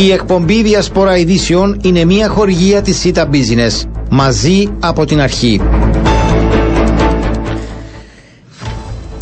Η εκπομπή Διασπορά Ειδήσεων είναι μια χορηγία της ΣΥΤΑ Business. Μαζί από την αρχή.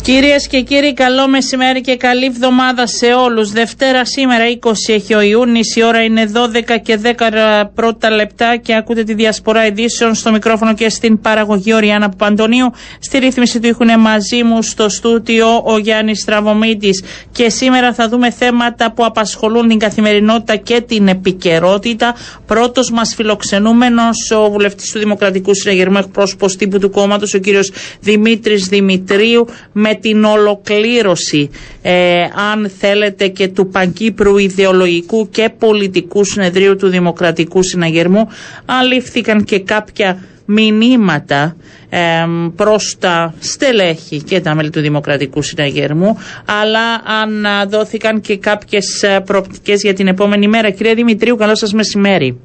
Κυρίες και κύριοι, καλό μεσημέρι και καλή εβδομάδα σε όλους. Δευτέρα σήμερα, 20 έχει ο Ιούνις, η ώρα είναι 12 και 10 πρώτα λεπτά και ακούτε τη διασπορά ειδήσεων στο μικρόφωνο και στην παραγωγή Οριάννα Παντονίου. Στη ρύθμιση του έχουν μαζί μου στο στούτιο ο Γιάννης Στραβωμίτης και σήμερα θα δούμε θέματα που απασχολούν την καθημερινότητα και την επικαιρότητα. Πρώτος μας φιλοξενούμενος ο βουλευτής του Δημοκρατικού Συναγερμού, εκπρόσωπος τύπου του κόμματος, ο κύριος Δημήτρης Δημητρίου, με την ολοκλήρωση ε, αν θέλετε και του Παγκύπρου ιδεολογικού και πολιτικού συνεδρίου του Δημοκρατικού Συναγερμού αλήφθηκαν και κάποια μηνύματα ε, προς τα στελέχη και τα μέλη του Δημοκρατικού Συναγερμού αλλά αν δόθηκαν και κάποιες ε, προοπτικές για την επόμενη μέρα. Κύριε Δημητρίου, καλό σας μεσημέρι.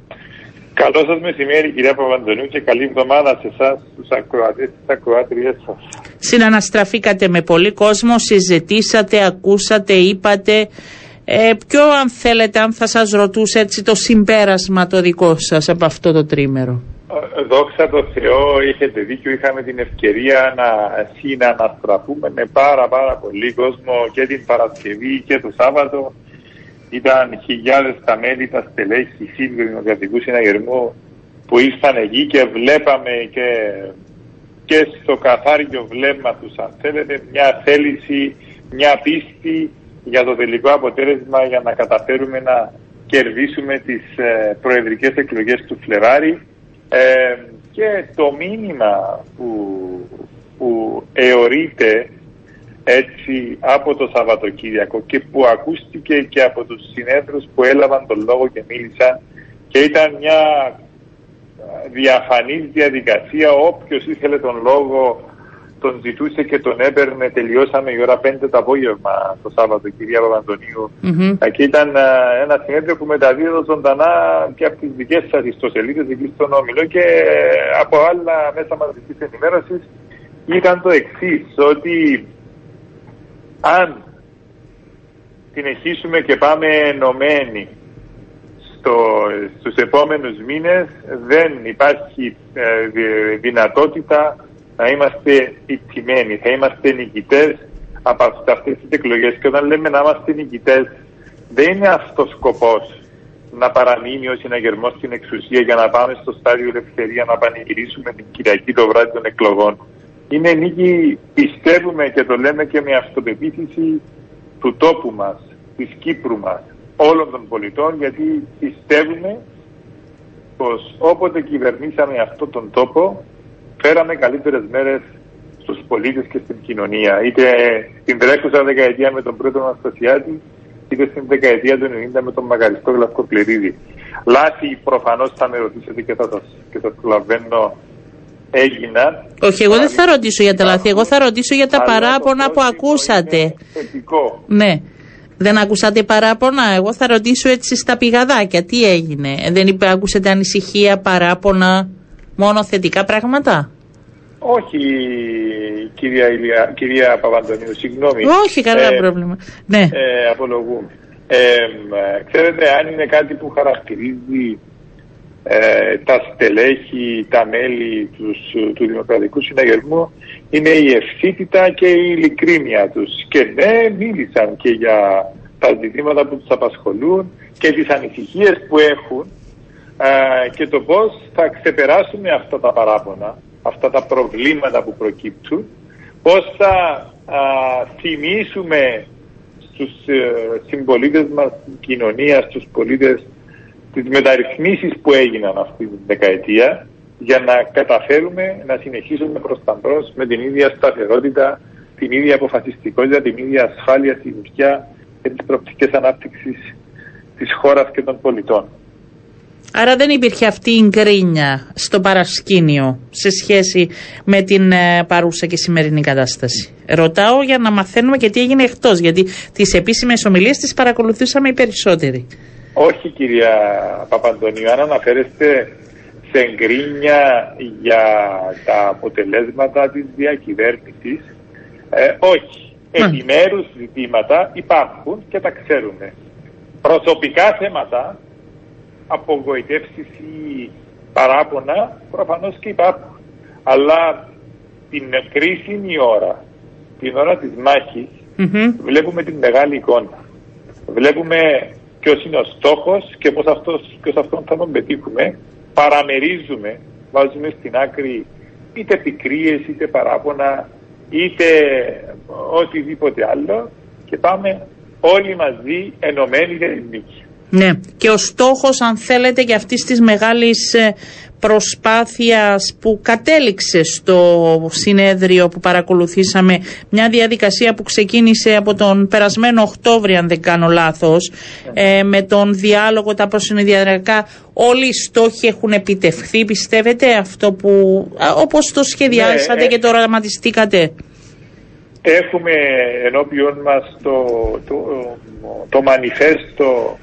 Καλό σας μεσημέρι, κυρία Παπαντονίου, και καλή εβδομάδα σε εσάς, τους ακροατές και ακροάτριές σας. Συναναστραφήκατε με πολύ κόσμο, συζητήσατε, ακούσατε, είπατε. Ε, ποιο, αν θέλετε, αν θα σας ρωτούσε έτσι το συμπέρασμα το δικό σας από αυτό το τρίμερο. Ε, δόξα τω Θεώ, είχετε δίκιο, είχαμε την ευκαιρία να συναναστραφούμε με πάρα πάρα πολύ κόσμο και την Παρασκευή και το Σάββατο ήταν χιλιάδες τα μέλη, τα στελέχη του Δημοκρατικούς Συναγερμού που ήρθαν εκεί και βλέπαμε και, και στο καθάριο βλέμμα τους αν θέλετε μια θέληση, μια πίστη για το τελικό αποτέλεσμα για να καταφέρουμε να κερδίσουμε τις ε, προεδρικές εκλογές του Φλεβάρι ε, και το μήνυμα που, που εωρείται έτσι από το Σαββατοκύριακο και που ακούστηκε και από τους συνέδρους που έλαβαν τον λόγο και μίλησαν και ήταν μια διαφανής διαδικασία. Όποιος ήθελε τον λόγο τον ζητούσε και τον έπαιρνε. Τελειώσαμε η ώρα 5 το απόγευμα το Σάββατο κυρία Παπαντονίου mm-hmm. και ήταν ένα συνέδριο που μεταδίδω ζωντανά και από τις δικές σας ιστοσελίδες εκεί στον Όμιλο και από άλλα μέσα μαζικής ενημέρωσης. Ήταν το εξής ότι αν συνεχίσουμε και πάμε ενωμένοι στο, στους επόμενους μήνες δεν υπάρχει ε, δυνατότητα να είμαστε ιτημένοι, θα είμαστε νικητές από αυτές τις εκλογές. Και όταν λέμε να είμαστε νικητές δεν είναι αυτός ο σκοπός να παραμείνει ο συναγερμός στην εξουσία για να πάμε στο στάδιο ελευθερία να πανηγυρίσουμε την Κυριακή το βράδυ των εκλογών είναι νίκη, πιστεύουμε και το λέμε και με αυτοπεποίθηση του τόπου μας, της Κύπρου μας, όλων των πολιτών, γιατί πιστεύουμε πως όποτε κυβερνήσαμε αυτόν τον τόπο, φέραμε καλύτερες μέρες στους πολίτες και στην κοινωνία. Είτε στην τρέχουσα δεκαετία με τον πρώτο Αναστασιάτη, είτε στην δεκαετία του 90 με τον Μακαριστό Γλαυκοκληρίδη. Λάθη προφανώς θα με ρωτήσετε και θα σας, και θα προλαβαίνω έγιναν. Όχι, εγώ δεν θα ρωτήσω για τα λάθη, εγώ θα ρωτήσω για τα παράπονα που ακούσατε. Ναι. Δεν ακούσατε παράπονα, εγώ θα ρωτήσω έτσι στα πηγαδάκια, τι έγινε. Δεν είπε, ακούσατε ανησυχία, παράπονα, μόνο θετικά πράγματα; Όχι, κυρία, Ηλια, κυρία Παπαντονίου, συγγνώμη. Όχι, κανένα ε, πρόβλημα. Ναι. Ε, απολογούμε. Ε, ξέρετε, αν είναι κάτι που χαρακτηρίζει ε, τα στελέχη, τα μέλη τους, του Δημοκρατικού Συναγερμού είναι η ευθύτητα και η ειλικρίνεια τους. Και ναι, μίλησαν και για τα ζητήματα που τους απασχολούν και τις ανησυχίες που έχουν ε, και το πώς θα ξεπεράσουμε αυτά τα παράπονα, αυτά τα προβλήματα που προκύπτουν, πώς θα θυμίσουμε στους ε, συμπολίτες μας, στην κοινωνίας, στους πολίτες τις μεταρρυθμίσεις που έγιναν αυτή την δεκαετία για να καταφέρουμε να συνεχίσουμε προς τα μπρος με την ίδια σταθερότητα, την ίδια αποφασιστικότητα, την ίδια ασφάλεια στη δουλειά και τις προοπτικές ανάπτυξης της χώρας και των πολιτών. Άρα δεν υπήρχε αυτή η γκρίνια στο παρασκήνιο σε σχέση με την ε, παρούσα και σημερινή κατάσταση. Ρωτάω για να μαθαίνουμε και τι έγινε εκτός, γιατί τις επίσημες ομιλίες τις παρακολουθήσαμε οι περισσότεροι. Όχι κυρία Παπαντονίου, αν αναφέρεστε σε εγκρίνια για τα αποτελέσματα της διακυβέρνησης, ε, όχι. Επιμέρους ζητήματα υπάρχουν και τα ξέρουμε. προσωπικά θέματα, απογοητεύσεις ή παράπονα, προφανώς και υπάρχουν. Αλλά την κρίσιμη ώρα, την ώρα της μαχης βλέπουμε την μεγάλη εικόνα. Βλέπουμε ποιος είναι ο στόχος και πώς, αυτός, πώς αυτόν θα τον πετύχουμε. Παραμερίζουμε, βάζουμε στην άκρη είτε πικρίες, είτε παράπονα, είτε οτιδήποτε άλλο και πάμε όλοι μαζί ενωμένοι για την νίκη. Ναι, και ο στόχος αν θέλετε και αυτής της μεγάλης ε, προσπάθειας που κατέληξε στο συνέδριο που παρακολουθήσαμε μια διαδικασία που ξεκίνησε από τον περασμένο Οκτώβριο αν δεν κάνω λάθος ε, με τον διάλογο τα προσυνδιαδριακά όλοι οι στόχοι έχουν επιτευχθεί πιστεύετε αυτό που όπως το σχεδιάσατε ναι, και το οραματιστήκατε; Έχουμε ενώπιον μας το, το, το μανιφέστο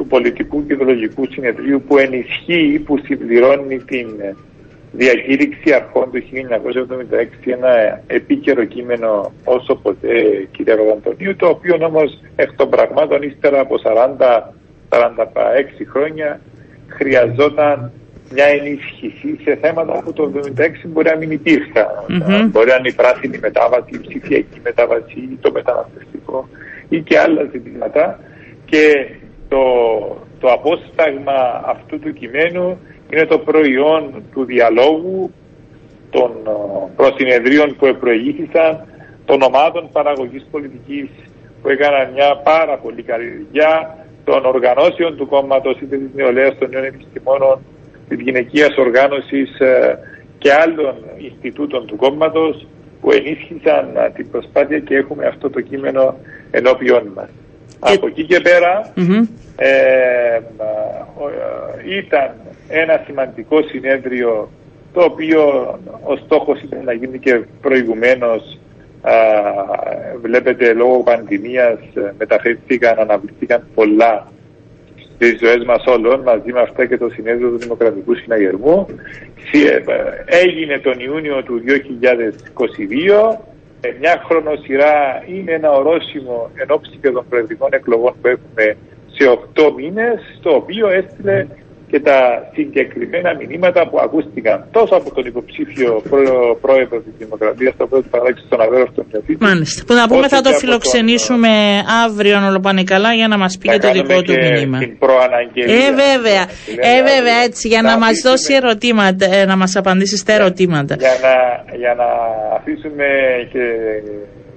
του πολιτικού και ιδεολογικού συνεδρίου που ενισχύει, που συμπληρώνει την διακήρυξη αρχών του 1976 ένα επίκαιρο κείμενο όσο ποτέ κύριε Ροδαντονίου το οποίο όμως εκ των πραγμάτων ύστερα από 40-46 χρόνια χρειαζόταν μια ενίσχυση σε θέματα που το 1976 μπορεί να μην υπήρχαν. Mm-hmm. Μπορεί να είναι η πράσινη μετάβαση, η ψηφιακή μετάβαση, το μεταναστευτικό ή και άλλα ζητήματα. Και το, το απόσταγμα αυτού του κειμένου είναι το προϊόν του διαλόγου των ε, προσυνεδρίων που προηγήθησαν των ομάδων παραγωγής πολιτικής που έκαναν μια πάρα πολύ καλή δουλειά των οργανώσεων του κόμματος είτε της νεολαίας των νέων επιστημόνων της γυναικείας οργάνωσης ε, και άλλων Ινστιτούτων του κόμματος που ενίσχυσαν ε, την προσπάθεια και έχουμε αυτό το κείμενο ενώπιόν μας. Από εκεί και πέρα ε, ήταν ένα σημαντικό συνέδριο το οποίο ο στόχος ήταν να γίνει και προηγουμένως βλέπετε λόγω πανδημίας ε, μεταφέρθηκαν, αναβληθήκαν πολλά στις ζωές μας όλων μαζί με αυτά και το συνέδριο του Δημοκρατικού Συναγερμού. Ε, έγινε τον Ιούνιο του 2022 μια χρονοσυρά είναι ένα ορόσημο εν ώψη και των προεδρικών εκλογών που έχουμε σε 8 μήνες, το οποίο έστειλε και τα συγκεκριμένα μηνύματα που ακούστηκαν τόσο από τον υποψήφιο πρόεδρο της Δημοκρατίας, το πρώτο παράδειγμα στον Αβέροφτο Μιωτήτη. Μάλιστα. Που να πούμε θα το φιλοξενήσουμε τον... αύριο, αν όλο πάνε καλά, για να μας πει και το δικό του μήνυμα. Την προαναγγελία. Ε, βέβαια. Ε, βέβαια, έτσι, για να μας δώσει ερωτήματα, ε, να μας απαντήσει στα ερωτήματα. Για να, για να αφήσουμε και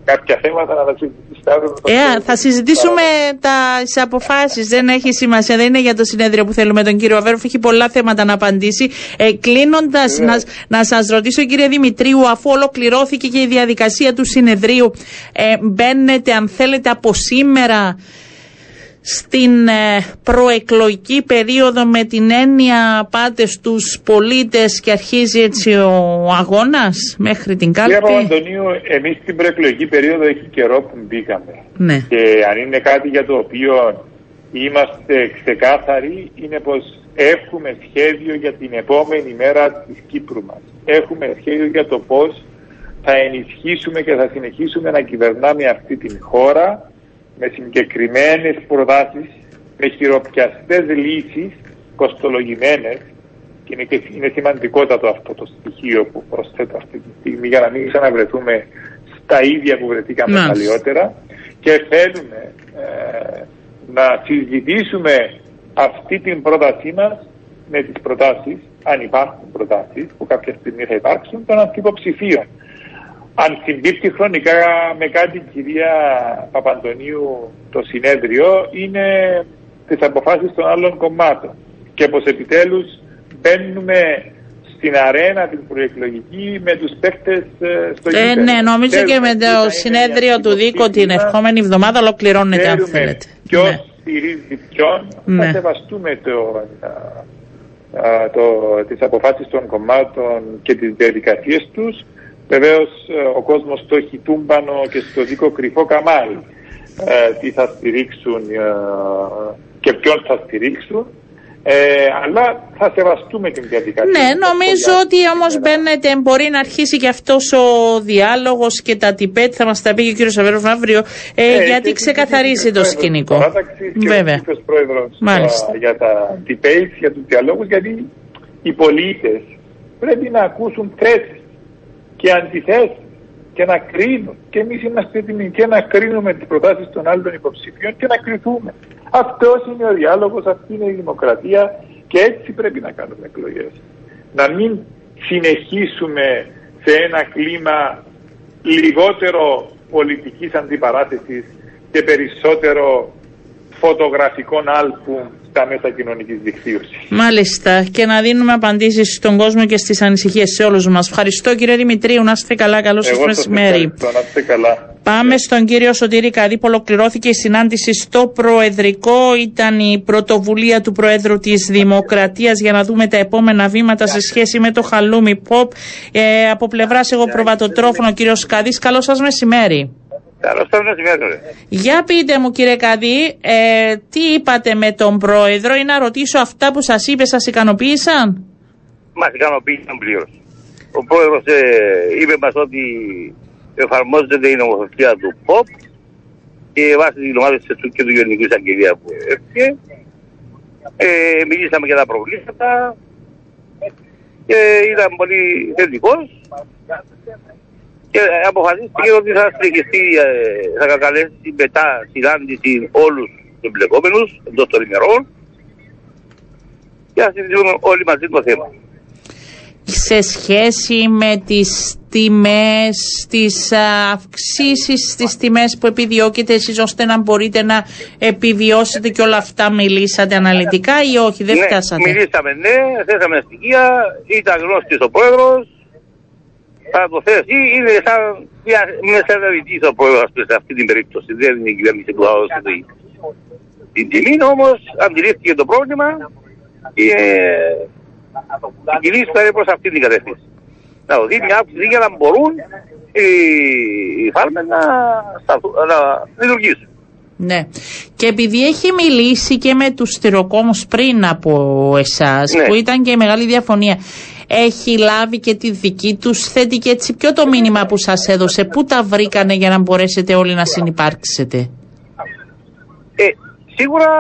κάποια θέματα να τα συζητήσουμε ε, θα συζητήσουμε τις αποφάσεις. Δεν έχει σημασία. Δεν είναι για το συνέδριο που θέλουμε τον κύριο Αβέροφ. Έχει πολλά θέματα να απαντήσει. Ε, Κλείνοντας, να, να σας ρωτήσω, κύριε Δημητρίου, αφού ολοκληρώθηκε και η διαδικασία του συνεδρίου, ε, μπαίνετε, αν θέλετε, από σήμερα στην ε, προεκλογική περίοδο με την έννοια πάτε στους πολίτες και αρχίζει έτσι ο αγώνας μέχρι την κάλπη. Κύριε Παπαντονίου, εμείς στην προεκλογική περίοδο έχει καιρό που μπήκαμε. Ναι. Και αν είναι κάτι για το οποίο είμαστε ξεκάθαροι είναι πως έχουμε σχέδιο για την επόμενη μέρα της Κύπρου μας. Έχουμε σχέδιο για το πώς θα ενισχύσουμε και θα συνεχίσουμε να κυβερνάμε αυτή την χώρα με συγκεκριμένες προτάσεις, με χειροπιαστές λύσεις, κοστολογημένες και είναι, είναι σημαντικότατο αυτό το στοιχείο που προσθέτω αυτή τη στιγμή για να μην ξαναβρεθούμε στα ίδια που βρεθήκαμε Μάλιστα. παλιότερα και θέλουμε ε, να συζητήσουμε αυτή την πρότασή μας με τις προτάσεις, αν υπάρχουν προτάσεις που κάποια στιγμή θα υπάρξουν, των αντιποψηφίων αν συμπίπτει χρονικά με κάτι κυρία Παπαντονίου το συνέδριο είναι τις αποφάσεις των άλλων κομμάτων και πως επιτέλους μπαίνουμε στην αρένα την προεκλογική με τους παίκτες ε, στο ε, Ναι, νομίζω και με το συνέδριο του Δίκο την ερχόμενη εβδομάδα ολοκληρώνεται αν θέλετε. Ποιος ναι. στηρίζει ποιον, ναι. θα σεβαστούμε το, το, τις αποφάσεις των κομμάτων και τις διαδικασίες τους Βεβαίως ε, ο κόσμος το έχει τούμπανο και στο δίκο κρυφό καμάρι ε, τι θα στηρίξουν ε, και ποιον θα στηρίξουν Ε, αλλά θα σεβαστούμε την διαδικασία. Ναι, νομίζω ότι όμως μπαίνετε, μπορεί να αρχίσει και αυτός ο διάλογος και τα τυπέτ, θα μας τα πει και ο κύριος Αβέροφ αύριο, ε, ε, γιατί ξεκαθαρίζει το σκηνικό. Βέβαια. Και ο πρόεδρο για τα debate, για τους διαλόγους, γιατί οι πολίτες πρέπει να ακούσουν θέσεις και αντιθέσεις και να κρίνουν. Και εμείς είμαστε έτοιμοι και να κρίνουμε τις προτάσεις των άλλων υποψηφίων και να κρυθούμε. Αυτός είναι ο διάλογος, αυτή είναι η δημοκρατία και έτσι πρέπει να κάνουμε εκλογές. Να μην συνεχίσουμε σε ένα κλίμα λιγότερο πολιτικής αντιπαράθεσης και περισσότερο φωτογραφικών άλπου στα μέσα κοινωνικής δικτύωσης. Μάλιστα. Και να δίνουμε απαντήσεις στον κόσμο και στις ανησυχίες σε όλους μας. Ευχαριστώ κύριε Δημητρίου. Να είστε καλά. Καλό σας μεσημέρι. Να είστε καλά. Πάμε στον κύριο Σωτήρη Καδί που ολοκληρώθηκε η συνάντηση στο Προεδρικό. Ήταν η πρωτοβουλία του Προέδρου της Δημοκρατίας για να δούμε τα επόμενα βήματα σε σχέση με το χαλούμι pop. Ε, από πλευράς εγώ προβατοτρόφωνο, κύριος Καδί. Καλό σας μεσημέρι. Καλώς Για πείτε μου κύριε Καδί, ε, τι είπατε με τον πρόεδρο ή να ρωτήσω αυτά που σας είπε σας ικανοποίησαν; Μας ικανοποίησαν πλήρως. Ο πρόεδρος ε, είπε μας ότι εφαρμόζεται η νομοθεσία του ΠΟΠ και βάσει την ομάδα του και του Γενικού Εισαγγελία που έφυγε. Ε, μιλήσαμε για τα προβλήματα και ήταν πολύ θετικός και αποφασίστηκε ότι θα συνεχιστεί, ε, θα κακαλέσει μετά συνάντηση όλους τους εμπλεκόμενους εντός των ημερών και θα συζητήσουμε όλοι μαζί το θέμα. Σε σχέση με τις τιμές, τις αυξήσεις στις τιμές που επιδιώκετε εσείς ώστε να μπορείτε να επιβιώσετε και όλα αυτά μιλήσατε αναλυτικά ή όχι, δεν ναι, φτάσατε; Μιλήσαμε ναι, θέσαμε στοιχεία, ήταν γνώστης ο πρόεδρος, θα το θέσει είναι σαν μια μεσαδαβητής ο πρόεδρος σε αυτή την περίπτωση. Δεν είναι η κυβέρνηση που θα δώσει την τιμή, όμως αντιλήφθηκε το πρόβλημα και η κινήση θα είναι προς αυτή την κατεύθυνση. Να δώσει μια άποψη για να μπορούν οι φάρμες να, να λειτουργήσουν. Ναι. Και επειδή έχει μιλήσει και με τους στυροκόμους πριν από εσάς, ναι. που ήταν και η μεγάλη διαφωνία, έχει λάβει και τη δική τους θετική έτσι ποιο το μήνυμα που σας έδωσε, πού τα βρήκανε για να μπορέσετε όλοι να συνεπάρξετε; Ε, σίγουρα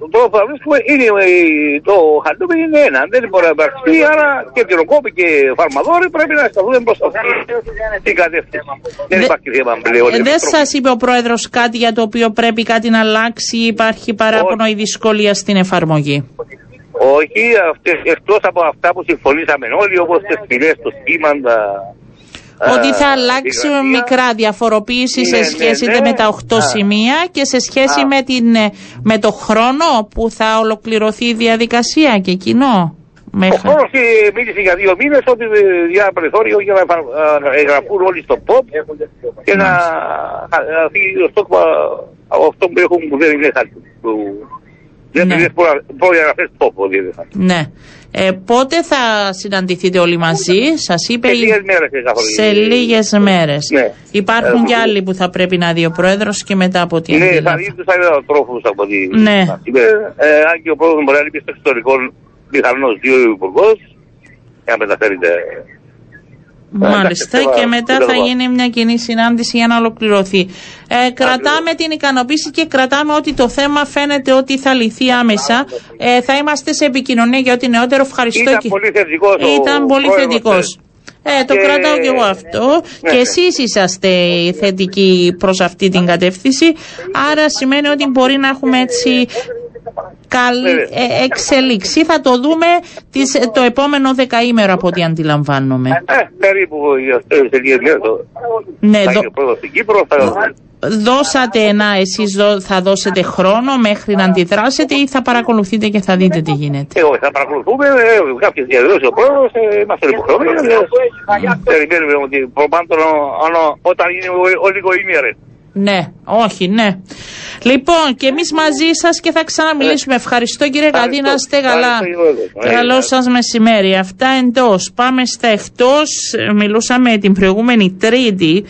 το τρόπο που θα βρίσκουμε είναι το χαρτούπι είναι ένα. Δεν μπορεί να υπάρξει, άρα και τυροκόπη και φαρμαδόροι πρέπει να σταθούν προς αυτή την κατεύθυνση. Δεν υπάρχει θέμα πλέον. Ε, δεν σας είπε ο Πρόεδρος κάτι για το οποίο πρέπει κάτι να αλλάξει; Ή υπάρχει παράπονο ή δυσκολία στην εφαρμογή; Όχι, εκτός από αυτά που συμφωνήσαμε όλοι, όπως τις ποινέ, το σχήμα, ότι θα αλλάξει μικρά διαφοροποίηση σε ναι, ναι, σχέση ναι. με τα 8 σημεία και σε σχέση με, την, ε, με το χρόνο που θα ολοκληρωθεί η διαδικασία και κοινό. Μέχρι. Ο χρόνο μίλησε για δύο μήνε ότι ε, για περιθώριο για να εγγραφούν όλοι στο ΠΟΠ και να φύγει ο στόχο από αυτό που έχουν που δεν είναι κάτι. Δεν ναι. προδιαγραφές τόπο Ναι. Ε, πότε θα συναντηθείτε όλοι μαζί, σας είπε. Σε λίγες μέρες. Σε λίγες μέρες. Ναι. Υπάρχουν ε, και άλλοι που θα πρέπει να δει ο πρόεδρος και μετά από την. Ναι, θα δει τους τρόφου από τη. Ναι. Ε, αν και ο πρόεδρος μπορεί να λείπει στο εξωτερικό, πιθανώς δύο υπουργός, για να μεταφέρετε Μάλιστα και μετά θα γίνει μια κοινή συνάντηση για να ολοκληρωθεί. Ε, κρατάμε την ικανοποίηση και κρατάμε ότι το θέμα φαίνεται ότι θα λυθεί άμεσα. Ε, θα είμαστε σε επικοινωνία για ό,τι νεότερο. Ευχαριστώ. Ήταν πολύ θετικός. Ήταν πολύ θετικός. Ε, το κρατάω και εγώ αυτό. Ναι, και ναι. εσείς είσαστε θετικοί προς αυτή την κατεύθυνση. Άρα σημαίνει ότι μπορεί να έχουμε έτσι καλή ε, εξελίξη. Θα το δούμε τις, το επόμενο δεκαήμερο από ό,τι αντιλαμβάνομαι. Ε, περίπου σε λίγες μέρες. Ναι, θα δω... στην Κύπρο, θα δώσατε ένα, εσείς θα δώσετε χρόνο μέχρι να αντιδράσετε ή θα παρακολουθείτε και θα δείτε τι γίνεται. Εγώ θα παρακολουθούμε, ε, κάποιες διαδηλώσεις ο πρόεδρος, ε, είμαστε υποχρεωμένοι. Περιμένουμε ότι προπάντων όταν είναι ο λίγο ημέρες. Ναι, όχι, ναι. Λοιπόν, και εμείς μαζί σας και θα ξαναμιλήσουμε. Ευχαριστώ κύριε Καδί, να είστε καλά. Καλό σας μεσημέρι. Αυτά εντός. Πάμε στα εκτός. Μιλούσαμε την προηγούμενη Τρίτη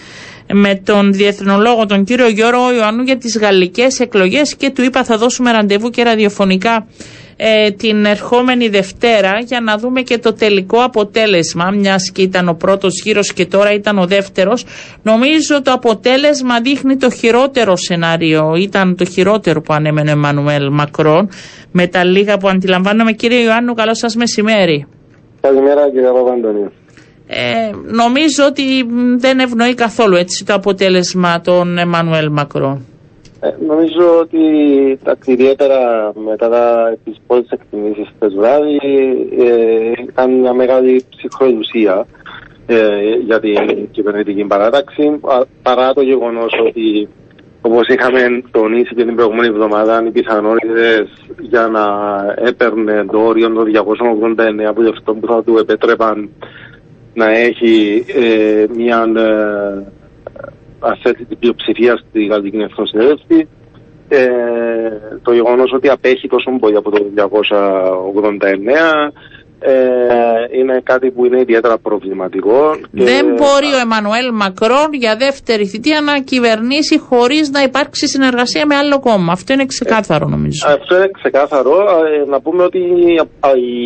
με τον διεθνολόγο τον κύριο Γιώργο Ιωάννου για τις γαλλικές εκλογές και του είπα θα δώσουμε ραντεβού και ραδιοφωνικά ε, την ερχόμενη Δευτέρα για να δούμε και το τελικό αποτέλεσμα μιας και ήταν ο πρώτος γύρος και τώρα ήταν ο δεύτερος. Νομίζω το αποτέλεσμα δείχνει το χειρότερο σενάριο. Ήταν το χειρότερο που ανέμενε ο Εμμανουέλ Μακρόν με τα λίγα που αντιλαμβάνομαι. Κύριε Ιωάννου καλό σας μεσημέρι. Καλημέρα κύριε Παπαντονίου ε, νομίζω ότι δεν ευνοεί καθόλου έτσι το αποτέλεσμα των Εμμανουέλ Μακρόν ε, νομίζω ότι τα ιδιαίτερα μετά τα, τις πρώτες εκτιμήσεις χθες βράδυ ε, ήταν μια μεγάλη ψυχροδουσία ε, για την κυβερνητική παράταξη παρά το γεγονός ότι όπως είχαμε τονίσει και την προηγούμενη εβδομάδα οι πιθανότητες για να έπαιρνε το όριο των 289 που αυτό που θα του επέτρεπαν να έχει ε, μια ε, ασθέτητη πλειοψηφία στη Γαλλική Εθνοσυνέλευση. Ε, το γεγονός ότι απέχει τόσο πολύ από το 1989 ε, είναι κάτι που είναι ιδιαίτερα προβληματικό. Δεν μπορεί ο Εμμανουέλ Μακρόν για δεύτερη θητεία να κυβερνήσει χωρίς να υπάρξει συνεργασία με άλλο κόμμα. Αυτό είναι ξεκάθαρο νομίζω. Αυτό είναι ξεκάθαρο. Ε, να πούμε ότι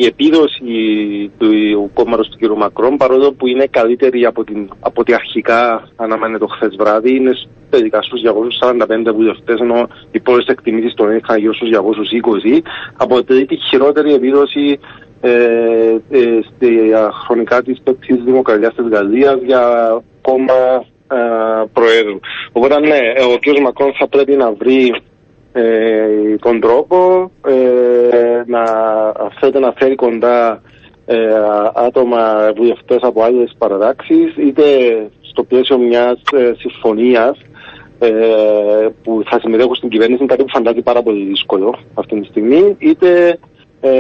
η επίδοση του κόμματος του κ. Μακρόν, παρόλο που είναι καλύτερη από, την, από ό,τι αρχικά αναμένεται το χθες βράδυ, είναι τελικά στους 245 βουλευτές, ενώ οι πρώτε εκτιμήσεις των είχαν γύρω στους 220, αποτελεί τη χειρότερη επίδοση ε, ε, στη χρονικά της πέμπτης δημοκρατίας της Γαλλίας για κόμμα ε, προέδρου. Οπότε ναι, ο κ. Μακρόν θα πρέπει να βρει ε, τον τρόπο ε, να θέλετε να φέρει κοντά ε, άτομα βουλευτές από άλλες παραδάξεις είτε στο πλαίσιο μιας ε, συμφωνίας ε, που θα συμμετέχουν στην κυβέρνηση, κάτι που φαντάζει πάρα πολύ δύσκολο αυτή τη στιγμή, είτε ε,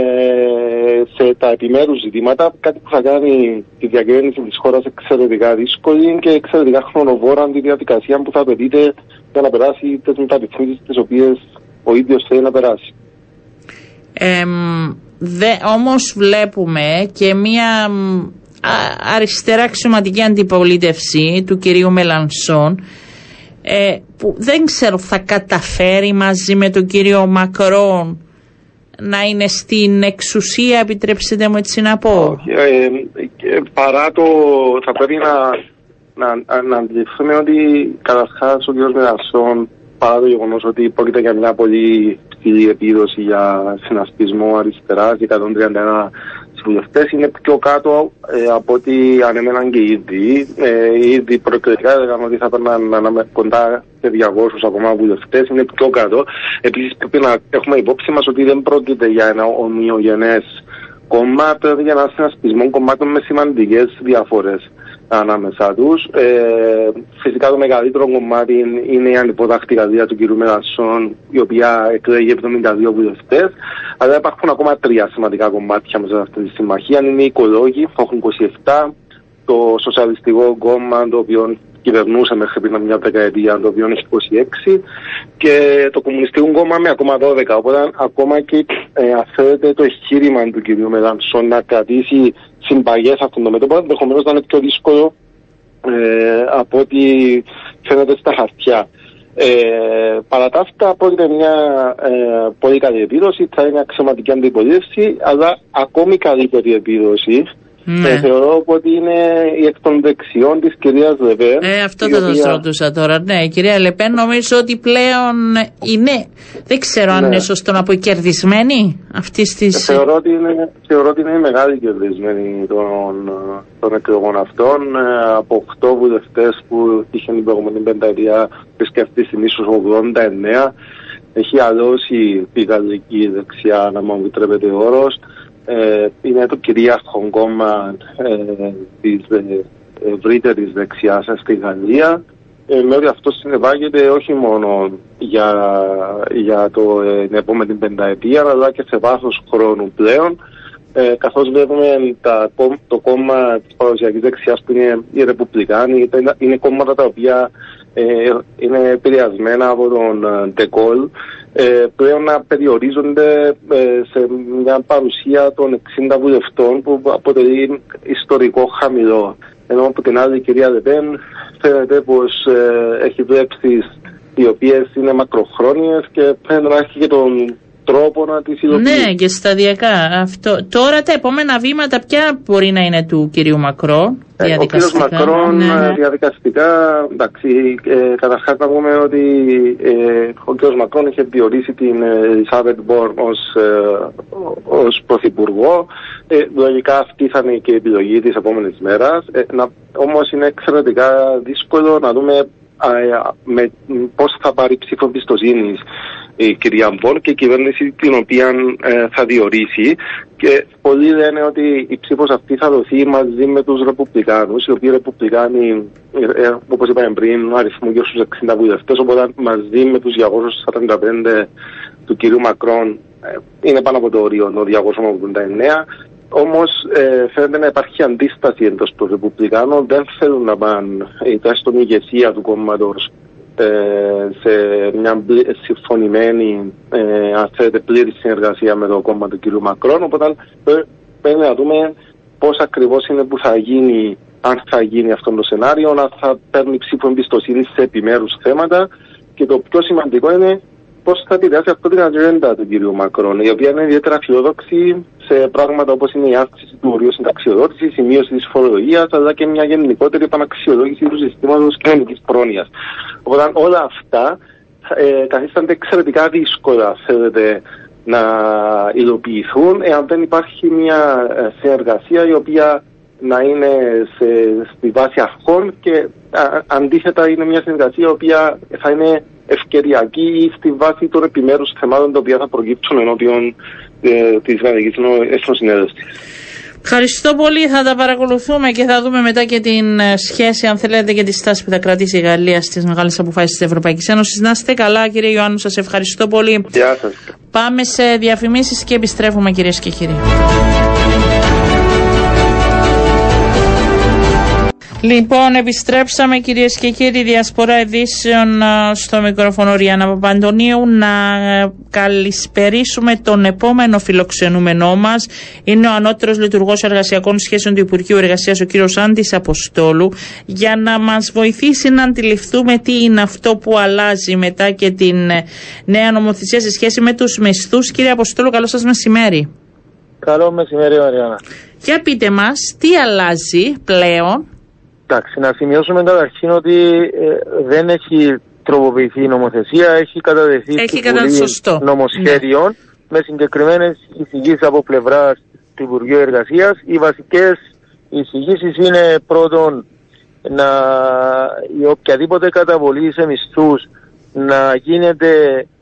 σε τα επιμέρους ζητήματα, κάτι που θα κάνει τη διακυβέρνηση της χώρας εξαιρετικά δύσκολη και εξαιρετικά χρονοβόρα τη διαδικασία που θα απαιτείται για να περάσει τις μεταρρυθμίσεις τις οποίες ο ίδιος θέλει να περάσει. Ε, δε, όμως βλέπουμε και μια αριστερά αξιωματική αντιπολίτευση του κυρίου Μελανσόν ε, που δεν ξέρω θα καταφέρει μαζί με τον κύριο Μακρόν να είναι στην εξουσία, επιτρέψτε μου έτσι να πω; Ε, ε, παρά το θα πρέπει να, να, να αντιληφθούμε ότι καταρχάς ο κ. Μερασσόν παρά το γεγονός ότι πρόκειται για μια πολύ ψηλή επίδοση για συνασπισμό αριστερά και 131 βουλευτές είναι πιο κάτω ε, από ό,τι ανέμεναν και ήδη. Ε, ήδη προεκλογικά έλεγαν ότι θα έπαιρναν κοντά σε 200 ακόμα βουλευτές, είναι πιο κάτω. Επίσης πρέπει να έχουμε υπόψη μας ότι δεν πρόκειται για ένα ομοιογενές κόμμα, πρόκειται για ένα συνασπισμό κομμάτων με σημαντικές διαφορές ανάμεσά τους. Ε, φυσικά το μεγαλύτερο κομμάτι είναι η ανυποδάχτη καρδία του κ. Μερασσόν, η οποία εκλέγει 72 βουλευτές. Αλλά υπάρχουν ακόμα τρία σημαντικά κομμάτια μέσα σε αυτή τη συμμαχία. Είναι οι οικολόγοι, που έχουν 27, το Σοσιαλιστικό Κόμμα, το οποίο κυβερνούσε μέχρι πριν μια δεκαετία, το οποίο έχει 26, και το Κομμουνιστικό Κόμμα με ακόμα 12. Οπότε, ακόμα και ε, αφαίρεται το εγχείρημα του κ. Μερασσόν να κρατήσει συμπαγές αυτό το μέτωπο, ενδεχομένως να είναι πιο δύσκολο ε, από ό,τι φαίνεται στα χαρτιά. Ε, παρά τα αυτά, πρόκειται μια ε, πολύ καλή επίδοση, θα είναι αξιωματική αντιπολίτευση, αλλά ακόμη καλύτερη επίδοση ναι. Ε, θεωρώ ότι είναι η εκ των δεξιών της κυρίας Λεπέν. Ε, αυτό θα οποία... σα ρωτούσα τώρα. Ναι, η κυρία Λεπέν νομίζω ότι πλέον είναι. Δεν ξέρω αν ναι. είναι σωστό να πω κερδισμένη αυτή τη. Ε, θεωρώ, ότι είναι, θεωρώ ότι είναι μεγάλη κερδισμένη των, των εκλογών αυτών. Ε, από 8 βουλευτές που είχε την προηγούμενη πενταετία επισκεφτεί στην ίσω 89. Έχει αλώσει η γαλλική δεξιά, να μου επιτρέπετε ο όρος ε, είναι το κυρίαρχο κόμμα ε, της ε, ευρύτερης δεξιάς στη Γαλλία. Ε, με ότι αυτό συνεπάγεται όχι μόνο για, για το, ε, την επόμενη πενταετία αλλά και σε βάθος χρόνου πλέον. Ε, καθώς βλέπουμε τα, το κόμμα της παραδοσιακής δεξιάς που είναι οι Ρεπουμπλικάνοι είναι κόμματα τα οποία ε, είναι επηρεασμένα από τον Ντεκόλ. ε, πλέον να περιορίζονται ε, σε μια παρουσία των 60 βουλευτών που αποτελεί ιστορικό χαμηλό. Ενώ από την άλλη η κυρία Λεπέν φαίνεται πως ε, έχει βλέψεις οι οποίες είναι μακροχρόνιες και φαίνεται να έχει και τον τρόπο να τις υλοποιήσει. Ναι, και σταδιακά. Αυτό. Τώρα τα επόμενα βήματα ποια μπορεί να είναι του κυρίου Μακρό. Ε, ο κύριος Μακρόν ναι, ναι. διαδικαστικά, εντάξει, ε, καταρχάς να πούμε ότι ε, ο κύριος Μακρόν είχε διορίσει την Ελισάβετ Μπορν ως, ε, ως πρωθυπουργό. Ε, λογικά αυτή θα είναι και η επιλογή της επόμενης μέρας. Ε, να, όμως είναι εξαιρετικά δύσκολο να δούμε ε, με, πώς θα πάρει ψήφο εμπιστοσύνης η κυρία Μπον και η κυβέρνηση την οποία ε, θα διορίσει. Και πολλοί λένε ότι η ψήφος αυτή θα δοθεί μαζί με τους Ρεπουμπλικάνους, οι οποίοι Ρεπουμπλικάνοι, ε, ε όπως είπαμε πριν, αριθμούν και στους 60 βουλευτές, οπότε μαζί με τους 245 του κυρίου Μακρόν ε, είναι πάνω από το όριο το 289. Όμως ε, φαίνεται να υπάρχει αντίσταση εντός των Ρεπουμπλικάνων. Δεν θέλουν να πάνε, η ηγεσία του κόμματος, ε, σε μια συμφωνημένη, ε, αν θέλετε, πλήρη συνεργασία με το κόμμα του κ. Μακρόν. Οπότε πρέπει να δούμε πώς ακριβώς είναι που θα γίνει, αν θα γίνει αυτό το σενάριο, αν θα παίρνει ψήφο εμπιστοσύνη σε επιμέρους θέματα. Και το πιο σημαντικό είναι πώς θα επηρεάσει αυτό την ατζέντα του κ. Μακρόν, η οποία είναι ιδιαίτερα φιλόδοξη σε πράγματα όπως είναι η αύξηση του ορίου συνταξιοδότησης, η μείωση της φορολογίας, αλλά και μια γενικότερη επαναξιολόγηση του συστήματος κοινωνικής πρόνοιας. Οπότε όλα αυτά ε, καθίστανται εξαιρετικά δύσκολα, θέλετε, να υλοποιηθούν εάν δεν υπάρχει μια ε, συνεργασία η οποία να είναι σε, στη βάση αρχών και α, αντίθετα είναι μια συνεργασία η οποία θα είναι ευκαιριακή ή στη βάση των επιμέρους θεμάτων τα οποία θα προκύψουν ενώπιον ε, της Γαλλικής Εθνοσυνέλευσης. Ευχαριστώ πολύ. Θα τα παρακολουθούμε και θα δούμε μετά και την ε, σχέση, αν θέλετε, και τη στάση που θα κρατήσει η Γαλλία στις μεγάλες αποφάσεις της Ευρωπαϊκής Ένωσης. Να είστε καλά, κύριε Ιωάννου. Σας ευχαριστώ πολύ. Γεια σας. Πάμε σε διαφημίσεις και επιστρέφουμε, κυρίες και κύριοι. Λοιπόν, επιστρέψαμε κυρίες και κύριοι, διασπορά ειδήσεων στο μικρόφωνο Ριάννα Παπαντονίου να ε, καλησπερίσουμε τον επόμενο φιλοξενούμενό μας. Είναι ο ανώτερος λειτουργός εργασιακών σχέσεων του Υπουργείου Εργασίας, ο κύριος Άντι Αποστόλου, για να μας βοηθήσει να αντιληφθούμε τι είναι αυτό που αλλάζει μετά και την ε, νέα νομοθεσία σε σχέση με τους μισθούς. Κύριε Αποστόλου, καλό σας μεσημέρι. Καλό μεσημέρι, Αριάννα. Για πείτε μας, τι αλλάζει πλέον Εντάξει, να σημειώσουμε καταρχήν ότι ε, δεν έχει τροποποιηθεί η νομοθεσία, έχει καταδεθεί έχει σωστό. νομοσχέδιων ναι. με συγκεκριμένες εισηγήσεις από πλευρά του Υπουργείου Εργασίας. Οι βασικές εισηγήσεις είναι πρώτον να η οποιαδήποτε καταβολή σε μισθούς να γίνεται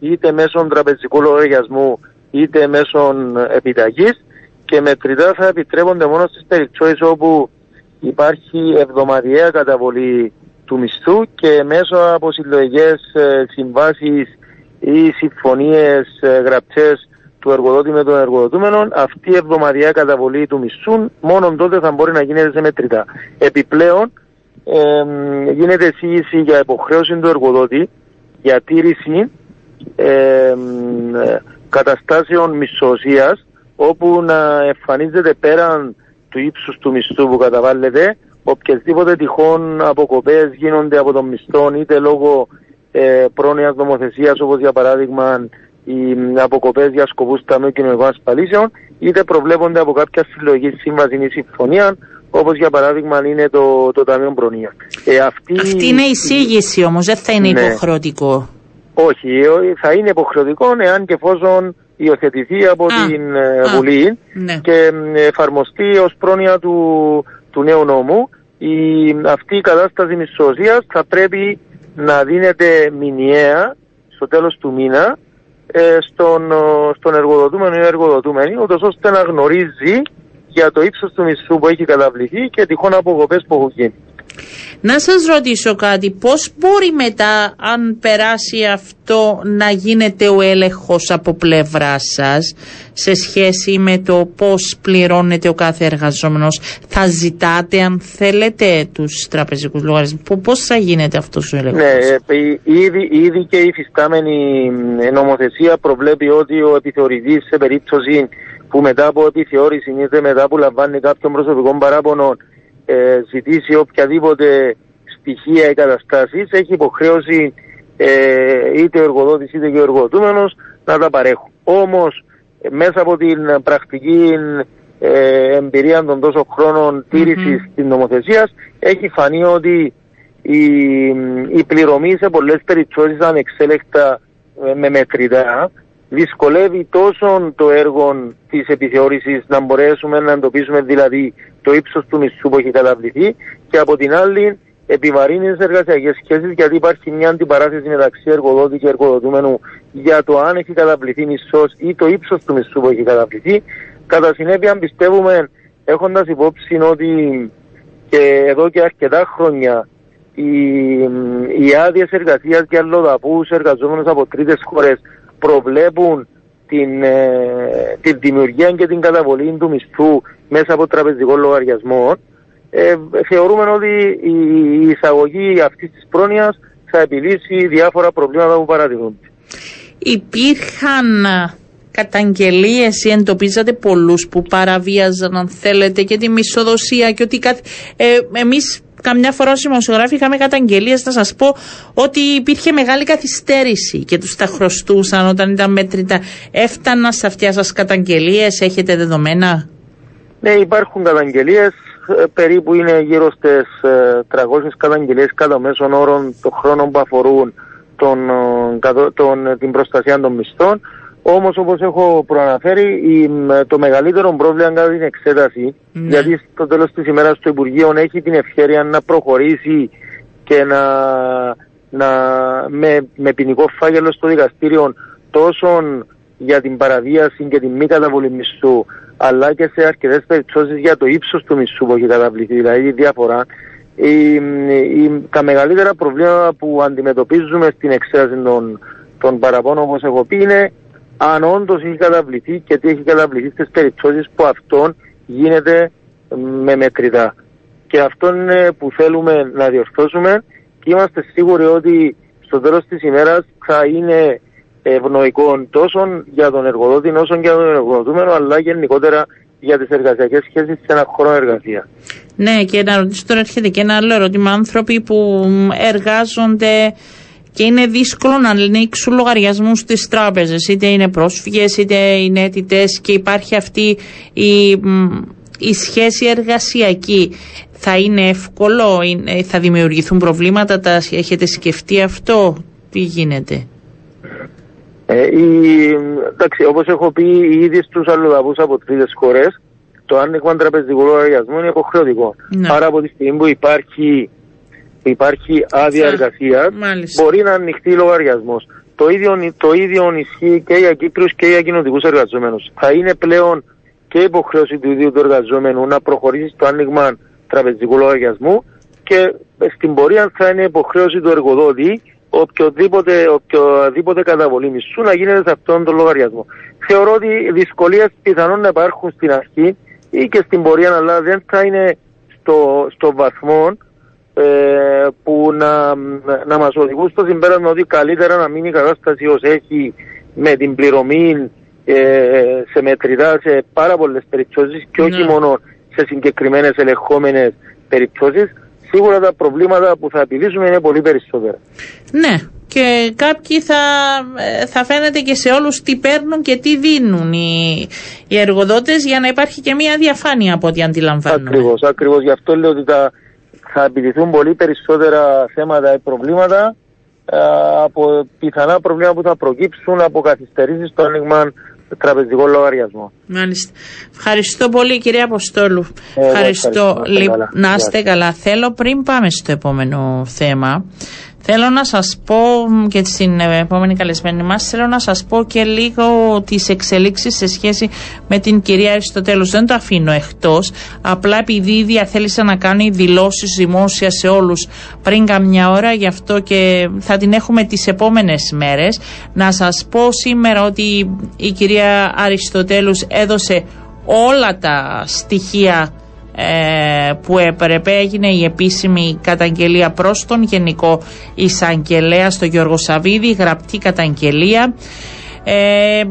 είτε μέσω τραπεζικού λογαριασμού είτε μέσω επιταγής και μετρητά θα επιτρέπονται μόνο στις περιπτώσεις όπου υπάρχει εβδομαδιαία καταβολή του μισθού και μέσω από συλλογικές ε, συμβάσεις ή συμφωνίες ε, γραπτές του εργοδότη με τον εργοδοτούμενο, αυτή η εβδομαδιαία καταβολή του μισθού μόνο τότε θα μπορεί να γίνεται σε μετρητά. Επιπλέον, ε, γίνεται εισήγηση για υποχρέωση του εργοδότη για τήρηση ε, καταστάσεων μισθωσίας όπου να εμφανίζεται πέραν του ύψους του μισθού που καταβάλλεται, οποιασδήποτε τυχόν αποκοπές γίνονται από τον μισθό είτε λόγω ε, πρόνοιας νομοθεσίας, όπως για παράδειγμα οι αποκοπές για σκοπούς ταμείου κοινωνικών ασφαλίσεων, είτε προβλέπονται από κάποια συλλογική σύμβαση ή συμφωνία, όπως για παράδειγμα είναι το, το Ταμείο Προνοία. Ε, αυτή... αυτή είναι εισήγηση όμως, δεν θα είναι ναι. υποχρεωτικό. Όχι, ε, θα είναι υποχρεωτικό εάν και εφόσον υιοθετηθεί από την ε, Βουλή ναι. και εφαρμοστεί ως πρόνοια του, του νέου νόμου. Η, αυτή η κατάσταση μισθωσίας θα πρέπει να δίνεται μηνιαία στο τέλος του μήνα ε, στον, στον εργοδοτούμενο ή εργοδοτούμενη, ούτως ώστε να γνωρίζει για το ύψος του μισθού που έχει καταβληθεί και τυχόν αποκοπές που έχουν γίνει. Να σας ρωτήσω κάτι, πώς μπορεί μετά αν περάσει αυτό να γίνεται ο έλεγχος από πλευρά σας σε σχέση με το πώς πληρώνεται ο κάθε εργαζόμενος; Θα ζητάτε αν θέλετε τους τραπεζικούς λογαριασμούς; Πώς θα γίνεται αυτός ο έλεγχος; Ναι, ε, ήδη, ήδη και η φυστάμενη νομοθεσία προβλέπει ότι ο επιθεωρητής σε περίπτωση που μετά από επιθεώρηση είτε μετά που λαμβάνει κάποιον προσωπικό παράπονο ε, ζητήσει οποιαδήποτε στοιχεία ή καταστάσεις, έχει υποχρέωση ε, είτε ο εργοδότης είτε και ο εργοδοτούμενος να τα παρέχουν. Όμως ε, μέσα από την πρακτική ε, εμπειρία των τόσων χρόνων τήρησης mm-hmm. της νομοθεσίας έχει φανεί ότι η, η πληρωμή σε πολλές περιπτώσεις ανεξέλεκτα ε, με μετρητά δυσκολεύει τόσο το έργο της επιθεώρησης να μπορέσουμε να εντοπίσουμε δηλαδή το ύψος του μισθού που έχει καταβληθεί και από την άλλη επιβαρύνεις τι εργασιακές σχέσεις γιατί υπάρχει μια αντιπαράθεση μεταξύ εργοδότη και εργοδοτούμενου για το αν έχει καταβληθεί μισθός ή το ύψος του μισθού που έχει καταβληθεί. Κατά συνέπεια, πιστεύουμε, έχοντας υπόψη ότι και εδώ και αρκετά χρόνια οι, οι άδειες εργασίας για αλλοδαπούς εργαζόμενους από τρίτες χώρες προβλέπουν την, ε, την δημιουργία και την καταβολή του μισθού μέσα από τραπεζικό λογαριασμό ε, θεωρούμε ότι η εισαγωγή αυτής της πρόνοιας θα επιλύσει διάφορα προβλήματα που παρατηρούνται. Υπήρχαν ε, καταγγελίες ή εντοπίζατε πολλούς που παραβίαζαν αν θέλετε και τη μισοδοσία και ότι κάτι... Ε, εμείς καμιά φορά ως δημοσιογράφοι είχαμε καταγγελίες να σας πω ότι υπήρχε μεγάλη καθυστέρηση και τους τα χρωστούσαν όταν ήταν μέτρητα. Έφτανα σε αυτιά σας καταγγελίες, έχετε δεδομένα; Ναι υπάρχουν καταγγελίες ε, περίπου είναι γύρω στις 300 ε, καταγγελίες κατά μέσων όρων των χρόνων που αφορούν τον, ε, τον, την προστασία των μισθών. Όμως όπως έχω προαναφέρει το μεγαλύτερο πρόβλημα κατά την εξέταση ναι. γιατί στο τέλος της ημέρας το Υπουργείο έχει την ευχαίρεια να προχωρήσει και να, να με, με ποινικό φάγελο στο δικαστήριο τόσο για την παραβίαση και την μη καταβολή μισθού αλλά και σε αρκετές περιπτώσεις για το ύψος του μισθού που έχει καταβληθεί, δηλαδή η διαφορά. Η, η, τα μεγαλύτερα προβλήματα που αντιμετωπίζουμε στην εξέταση των, των παραπώνων, όπως έχω πει, είναι αν όντως έχει καταβληθεί και τι έχει καταβληθεί στις περιπτώσεις που αυτόν γίνεται με μετρητά. Και αυτό είναι που θέλουμε να διορθώσουμε και είμαστε σίγουροι ότι στο τέλος της ημέρας θα είναι ευνοϊκών τόσο για τον εργοδότη όσο και για τον εργοδοτούμενο, αλλά γενικότερα για τις εργασιακές σχέσεις σε ένα χρόνο εργασία. Ναι, και να ρωτήσω τώρα έρχεται και ένα άλλο ερώτημα. Άνθρωποι που εργάζονται και είναι δύσκολο να ανοίξουν λογαριασμούς στις τράπεζες, είτε είναι πρόσφυγες είτε είναι αιτητές και υπάρχει αυτή η, η σχέση εργασιακή. Θα είναι εύκολο, θα δημιουργηθούν προβλήματα, τα έχετε σκεφτεί αυτό, τι γίνεται; Ε, η, εντάξει, όπως έχω πει ήδη στους αλλοδαπούς από τρίτες χώρες, το άνοιγμα τραπεζικού λογαριασμού είναι υποχρεωτικό. Ναι. Άρα από τη στιγμή που υπάρχει, υπάρχει άδεια εργασία, μπορεί να ανοιχτεί λογαριασμός. Το ίδιο, το ίδιο ισχύει και για Κύπρους και για κοινωτικού εργαζόμενου. Θα είναι πλέον και υποχρέωση του ίδιου του εργαζόμενου να προχωρήσει στο άνοιγμα τραπεζικού λογαριασμού και στην πορεία θα είναι υποχρέωση του εργοδότη οποιοδήποτε, οποιοδήποτε καταβολή μισθού να γίνεται σε αυτόν τον λογαριασμό. Θεωρώ ότι δυσκολίες πιθανόν να υπάρχουν στην αρχή ή και στην πορεία, αλλά δεν θα είναι στο, στο βαθμό ε, που να, να μας οδηγούν στο συμπέρασμα ότι καλύτερα να μείνει η κατάσταση ως έχει με την πληρωμή ε, σε μετρητά σε πάρα πολλές περιπτώσεις και όχι ναι. μόνο σε συγκεκριμένες ελεγχόμενες περιπτώσεις σίγουρα τα προβλήματα που θα επιλύσουμε είναι πολύ περισσότερα. Ναι, και κάποιοι θα, ε, θα φαίνεται και σε όλους τι παίρνουν και τι δίνουν οι, οι εργοδότες για να υπάρχει και μια διαφάνεια από ό,τι αντιλαμβάνομαι. Ακριβώς, ακριβώς. Γι' αυτό λέω ότι τα, θα επιληθούν πολύ περισσότερα θέματα ή προβλήματα ε, από πιθανά προβλήματα που θα προκύψουν από καθυστερήσεις στο άνοιγμα τραπεζικό λογαριασμό. Μάλιστα. Ευχαριστώ πολύ κύριε Αποστόλου. ευχαριστώ. Να είστε καλά. Θέλω πριν πάμε στο επόμενο θέμα Θέλω να σας πω και στην επόμενη καλεσμένη μας, θέλω να σας πω και λίγο τις εξελίξεις σε σχέση με την κυρία Αριστοτέλους. Δεν το αφήνω εκτός, απλά επειδή ήδη θέλησα να κάνει δηλώσεις δημόσια σε όλους πριν καμιά ώρα, γι' αυτό και θα την έχουμε τις επόμενες μέρες. Να σας πω σήμερα ότι η κυρία Αριστοτέλους έδωσε όλα τα στοιχεία ε, που έπρεπε έγινε η επίσημη καταγγελία προς τον Γενικό Εισαγγελέα στο Γιώργο Σαββίδη, γραπτή καταγγελία ε,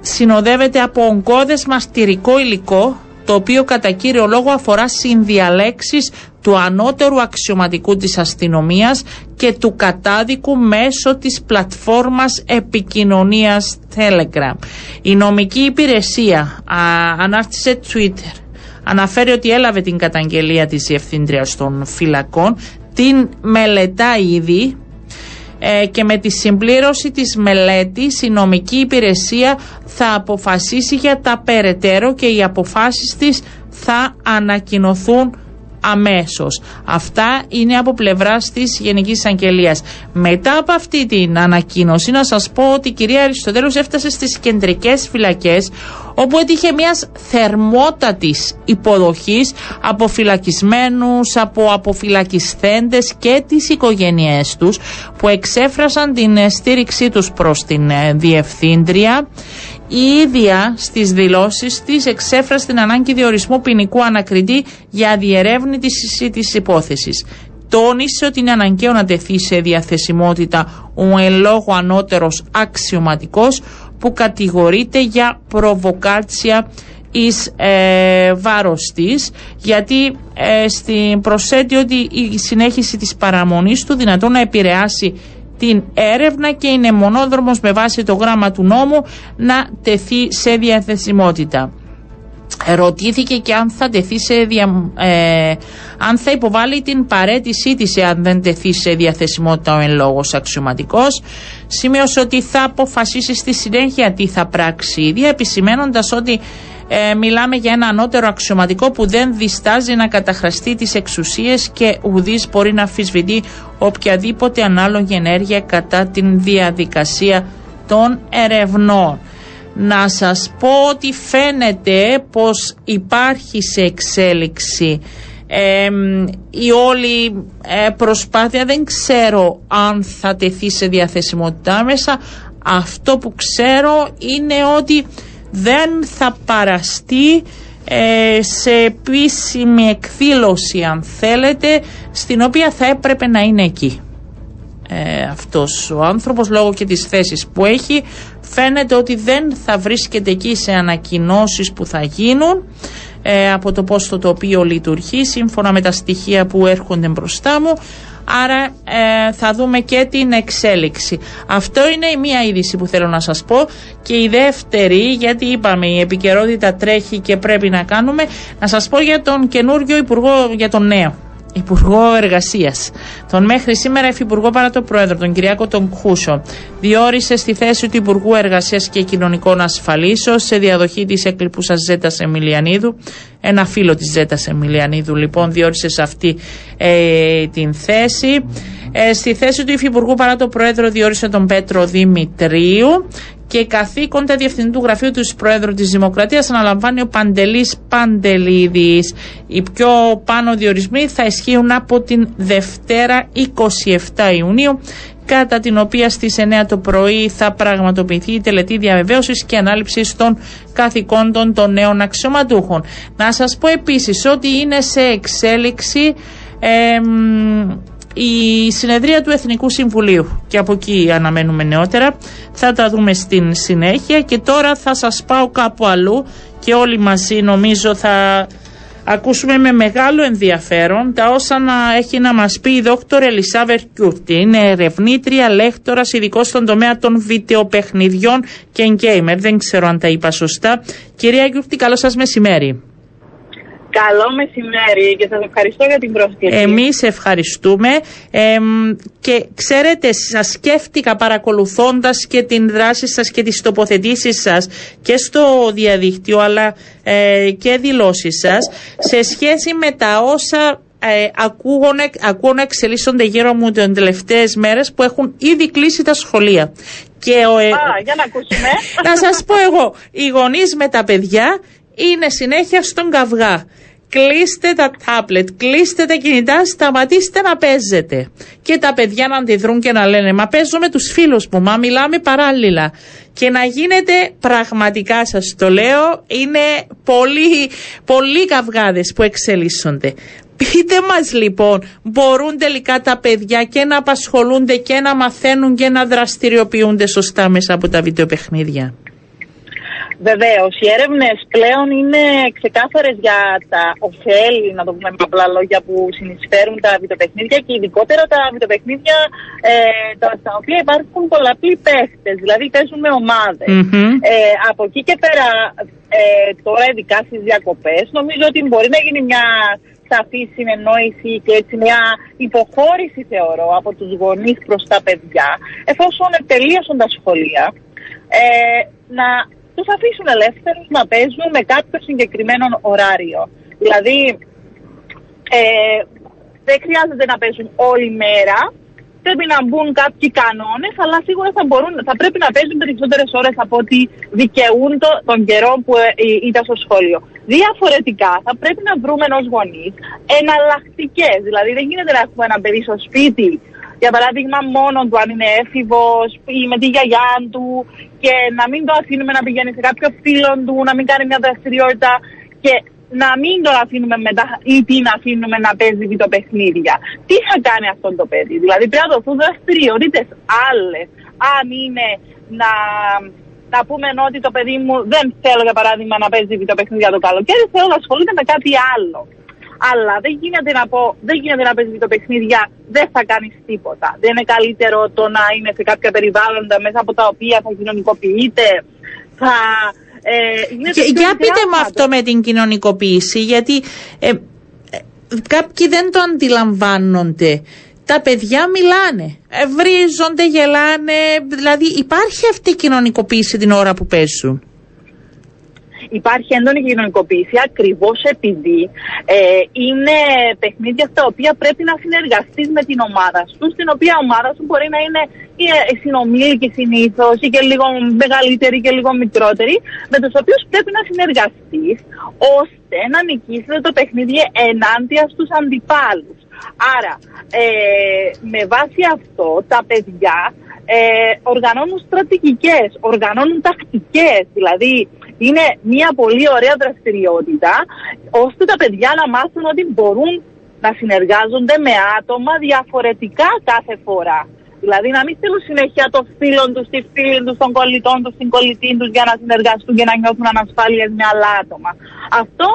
συνοδεύεται από ογκώδες μαστηρικό υλικό το οποίο κατά κύριο λόγο αφορά συνδιαλέξεις του ανώτερου αξιωματικού της αστυνομίας και του κατάδικου μέσω της πλατφόρμας επικοινωνίας Telegram. Η νομική υπηρεσία α, ανάρτησε Twitter. Αναφέρει ότι έλαβε την καταγγελία της Διευθύντριας των Φυλακών, την μελετά ήδη ε, και με τη συμπλήρωση της μελέτης η νομική υπηρεσία θα αποφασίσει για τα περαιτέρω και οι αποφάσεις της θα ανακοινωθούν αμέσως. Αυτά είναι από πλευράς της Γενικής Αγγελίας. Μετά από αυτή την ανακοίνωση, να σας πω ότι η κυρία Αριστοτέλους έφτασε στις κεντρικές φυλακές, όπου έτυχε μια θερμότατης υποδοχής από φυλακισμένους, από αποφυλακισθέντες και τις οικογένειές τους, που εξέφρασαν την στήριξή τους προς την ε, Διευθύντρια η ίδια στις δηλώσεις της εξέφρασε την ανάγκη διορισμού ποινικού ανακριτή για διερεύνηση της υπόθεσης. Τόνισε ότι είναι αναγκαίο να τεθεί σε διαθεσιμότητα ο εν λόγω ανώτερος αξιωματικός που κατηγορείται για προβοκάτσια εις ε, βάρος της γιατί ε, στην προσέτει ότι η συνέχιση της παραμονής του δυνατόν να επηρεάσει την έρευνα και είναι μονόδρομος με βάση το γράμμα του νόμου να τεθεί σε διαθεσιμότητα. Ρωτήθηκε και αν θα τεθεί σε δια, ε, αν θα υποβάλει την παρέτησή της εάν δεν τεθεί σε διαθεσιμότητα ο εν λόγως αξιωματικός. Σημείωσε ότι θα αποφασίσει στη συνέχεια τι θα πράξει ίδια επισημένοντας ότι ε, μιλάμε για ένα ανώτερο αξιωματικό που δεν διστάζει να καταχραστεί τις εξουσίες και ουδής μπορεί να αφισβητεί οποιαδήποτε ανάλογη ενέργεια κατά την διαδικασία των ερευνών. Να σας πω ότι φαίνεται πως υπάρχει σε εξέλιξη η όλη ε, προσπάθεια δεν ξέρω αν θα τεθεί σε διαθεσιμότητα μέσα. Αυτό που ξέρω είναι ότι δεν θα παραστεί ε, σε επίσημη εκδήλωση αν θέλετε στην οποία θα έπρεπε να είναι εκεί. Ε, αυτός ο άνθρωπος λόγω και της θέσης που έχει φαίνεται ότι δεν θα βρίσκεται εκεί σε ανακοινώσεις που θα γίνουν ε, από το πώς το τοπίο λειτουργεί σύμφωνα με τα στοιχεία που έρχονται μπροστά μου Άρα ε, θα δούμε και την εξέλιξη. Αυτό είναι η μία είδηση που θέλω να σας πω. Και η δεύτερη, γιατί είπαμε η επικαιρότητα τρέχει και πρέπει να κάνουμε, να σας πω για τον καινούριο Υπουργό, για τον νέο Υπουργό Εργασίας. Τον μέχρι σήμερα Υφυπουργό παρά το Πρόεδρο, τον Κυριάκο τον Κούσο, διόρισε στη θέση του Υπουργού Εργασίας και Κοινωνικών Ασφαλίσεων σε διαδοχή της έκλειπουσας Ζέτας Εμιλιανίδου. Ένα φίλο της Ζέτας Εμιλιανίδου, λοιπόν, διόρισε σε αυτή ε, την θέση. Ε, στη θέση του Υφυπουργού παρά το Πρόεδρο διόρισε τον Πέτρο Δημητρίου και καθήκοντα διευθυντού γραφείου του Προέδρου της Δημοκρατίας αναλαμβάνει ο Παντελής Παντελίδης. Οι πιο πάνω διορισμοί θα ισχύουν από την Δευτέρα 27 Ιουνίου κατά την οποία στις 9 το πρωί θα πραγματοποιηθεί η τελετή διαβεβαίωσης και ανάληψης των καθηκόντων των νέων αξιωματούχων. Να σας πω επίσης ότι είναι σε εξέλιξη η συνεδρία του Εθνικού Συμβουλίου και από εκεί αναμένουμε νεότερα θα τα δούμε στην συνέχεια και τώρα θα σας πάω κάπου αλλού και όλοι μαζί νομίζω θα ακούσουμε με μεγάλο ενδιαφέρον τα όσα να έχει να μας πει η δόκτωρ Ελισάβερ Κιούρτη. Είναι ερευνήτρια, λέκτορας, ειδικός στον τομέα των βιντεοπαιχνιδιών και γκέιμερ. Δεν ξέρω αν τα είπα σωστά. Κυρία Κιούρτη, καλό σας μεσημέρι. Καλό μεσημέρι και σας ευχαριστώ για την πρόσκληση. Εμείς ευχαριστούμε και ξέρετε σας σκέφτηκα παρακολουθώντας και την δράση σας και τις τοποθετήσεις σας και στο διαδίκτυο αλλά ε, και δηλώσεις σας σε σχέση με τα όσα ε, ακούω, να εξελίσσονται γύρω μου τις τελευταίες μέρες που έχουν ήδη κλείσει τα σχολεία. Και ο, ε, Α, για να ακούσουμε. να σας πω εγώ, οι γονείς με τα παιδιά είναι συνέχεια στον καυγά κλείστε τα τάπλετ, κλείστε τα κινητά, σταματήστε να παίζετε. Και τα παιδιά να αντιδρούν και να λένε Μα παίζω με τους φίλους μου, μα μιλάμε παράλληλα. Και να γίνεται πραγματικά σας το λέω, είναι πολλοί, πολλοί καυγάδες που εξελίσσονται. Πείτε μας λοιπόν, μπορούν τελικά τα παιδιά και να απασχολούνται και να μαθαίνουν και να δραστηριοποιούνται σωστά μέσα από τα βιντεοπαιχνίδια. Βεβαίως, οι έρευνες πλέον είναι ξεκάθαρες για τα ωφέλη, να το πούμε με απλά λόγια, που συνεισφέρουν τα βιντεοπαιχνίδια και ειδικότερα τα βιντεοπαιχνίδια ε, τα, στα οποία υπάρχουν πολλαπλοί παίχτες, δηλαδή παίζουν με ομάδες. Ε, από εκεί και πέρα, ε, τώρα ειδικά στις διακοπές, νομίζω ότι μπορεί να γίνει μια σαφή συνεννόηση και έτσι μια υποχώρηση θεωρώ από τους γονείς προς τα παιδιά εφόσον τελείωσαν τα σχολεία ε, να τους αφήσουν ελεύθερους να παίζουν με κάποιο συγκεκριμένο ωράριο. Δηλαδή ε, δεν χρειάζεται να παίζουν όλη μέρα πρέπει να μπουν κάποιοι κανόνες, αλλά σίγουρα θα, μπορούν, θα πρέπει να παίζουν περισσότερες ώρες από ό,τι δικαιούν το, τον καιρό που ε, ε, ήταν στο σχολείο. Διαφορετικά, θα πρέπει να βρούμε ενός γονείς εναλλακτικές. Δηλαδή, δεν γίνεται να έχουμε ένα παιδί στο σπίτι, για παράδειγμα, μόνο του αν είναι έφηβος ή με τη γιαγιά του, και να μην το αφήνουμε να πηγαίνει σε κάποιο φίλο του, να μην κάνει μια δραστηριότητα. Και να μην το αφήνουμε μετά ή τι να αφήνουμε να παίζει βιντεοπαιχνίδια. Τι θα κάνει αυτό το παιδί; Δηλαδή πρέπει να δοθούν δραστηριότητες άλλες. Αν είναι να, να πούμε ότι το παιδί μου δεν θέλω για παράδειγμα να παίζει βιντεοπαιχνίδια το καλοκαίρι, θέλω να ασχολείται με κάτι άλλο. Αλλά δεν γίνεται να πω, δεν γίνεται να παίζεις βιντεοπαιχνίδια, δεν θα κάνεις τίποτα. Δεν είναι καλύτερο το να είναι σε κάποια περιβάλλοντα μέσα από τα οποία θα κοινωνικοποιείται, θα ε, και, για πείτε με αυτό με την κοινωνικοποίηση, γιατί ε, ε, κάποιοι δεν το αντιλαμβάνονται. Τα παιδιά μιλάνε, βρίζονται, γελάνε, δηλαδή υπάρχει αυτή η κοινωνικοποίηση την ώρα που παίζουν υπάρχει έντονη κοινωνικοποίηση ακριβώς επειδή ε, είναι παιχνίδια στα οποία πρέπει να συνεργαστείς με την ομάδα σου, στην οποία ομάδα σου μπορεί να είναι η συνομήλικοι συνήθως ή και λίγο μεγαλύτερη και λίγο μικρότερη, με τους οποίους πρέπει να συνεργαστείς ώστε να νικήσει το παιχνίδι ενάντια στους αντιπάλους. Άρα, ε, με βάση αυτό, τα παιδιά ε, οργανώνουν στρατηγικές, οργανώνουν τακτικές, δηλαδή είναι μια πολύ ωραία δραστηριότητα ώστε τα παιδιά να μάθουν ότι μπορούν να συνεργάζονται με άτομα διαφορετικά κάθε φορά. Δηλαδή να μην στείλουν συνέχεια το φίλο τους, τη φίλη τους, των κολλητών τους, στην κολλητή τους για να συνεργαστούν και να νιώθουν ανασφάλειες με άλλα άτομα. Αυτό,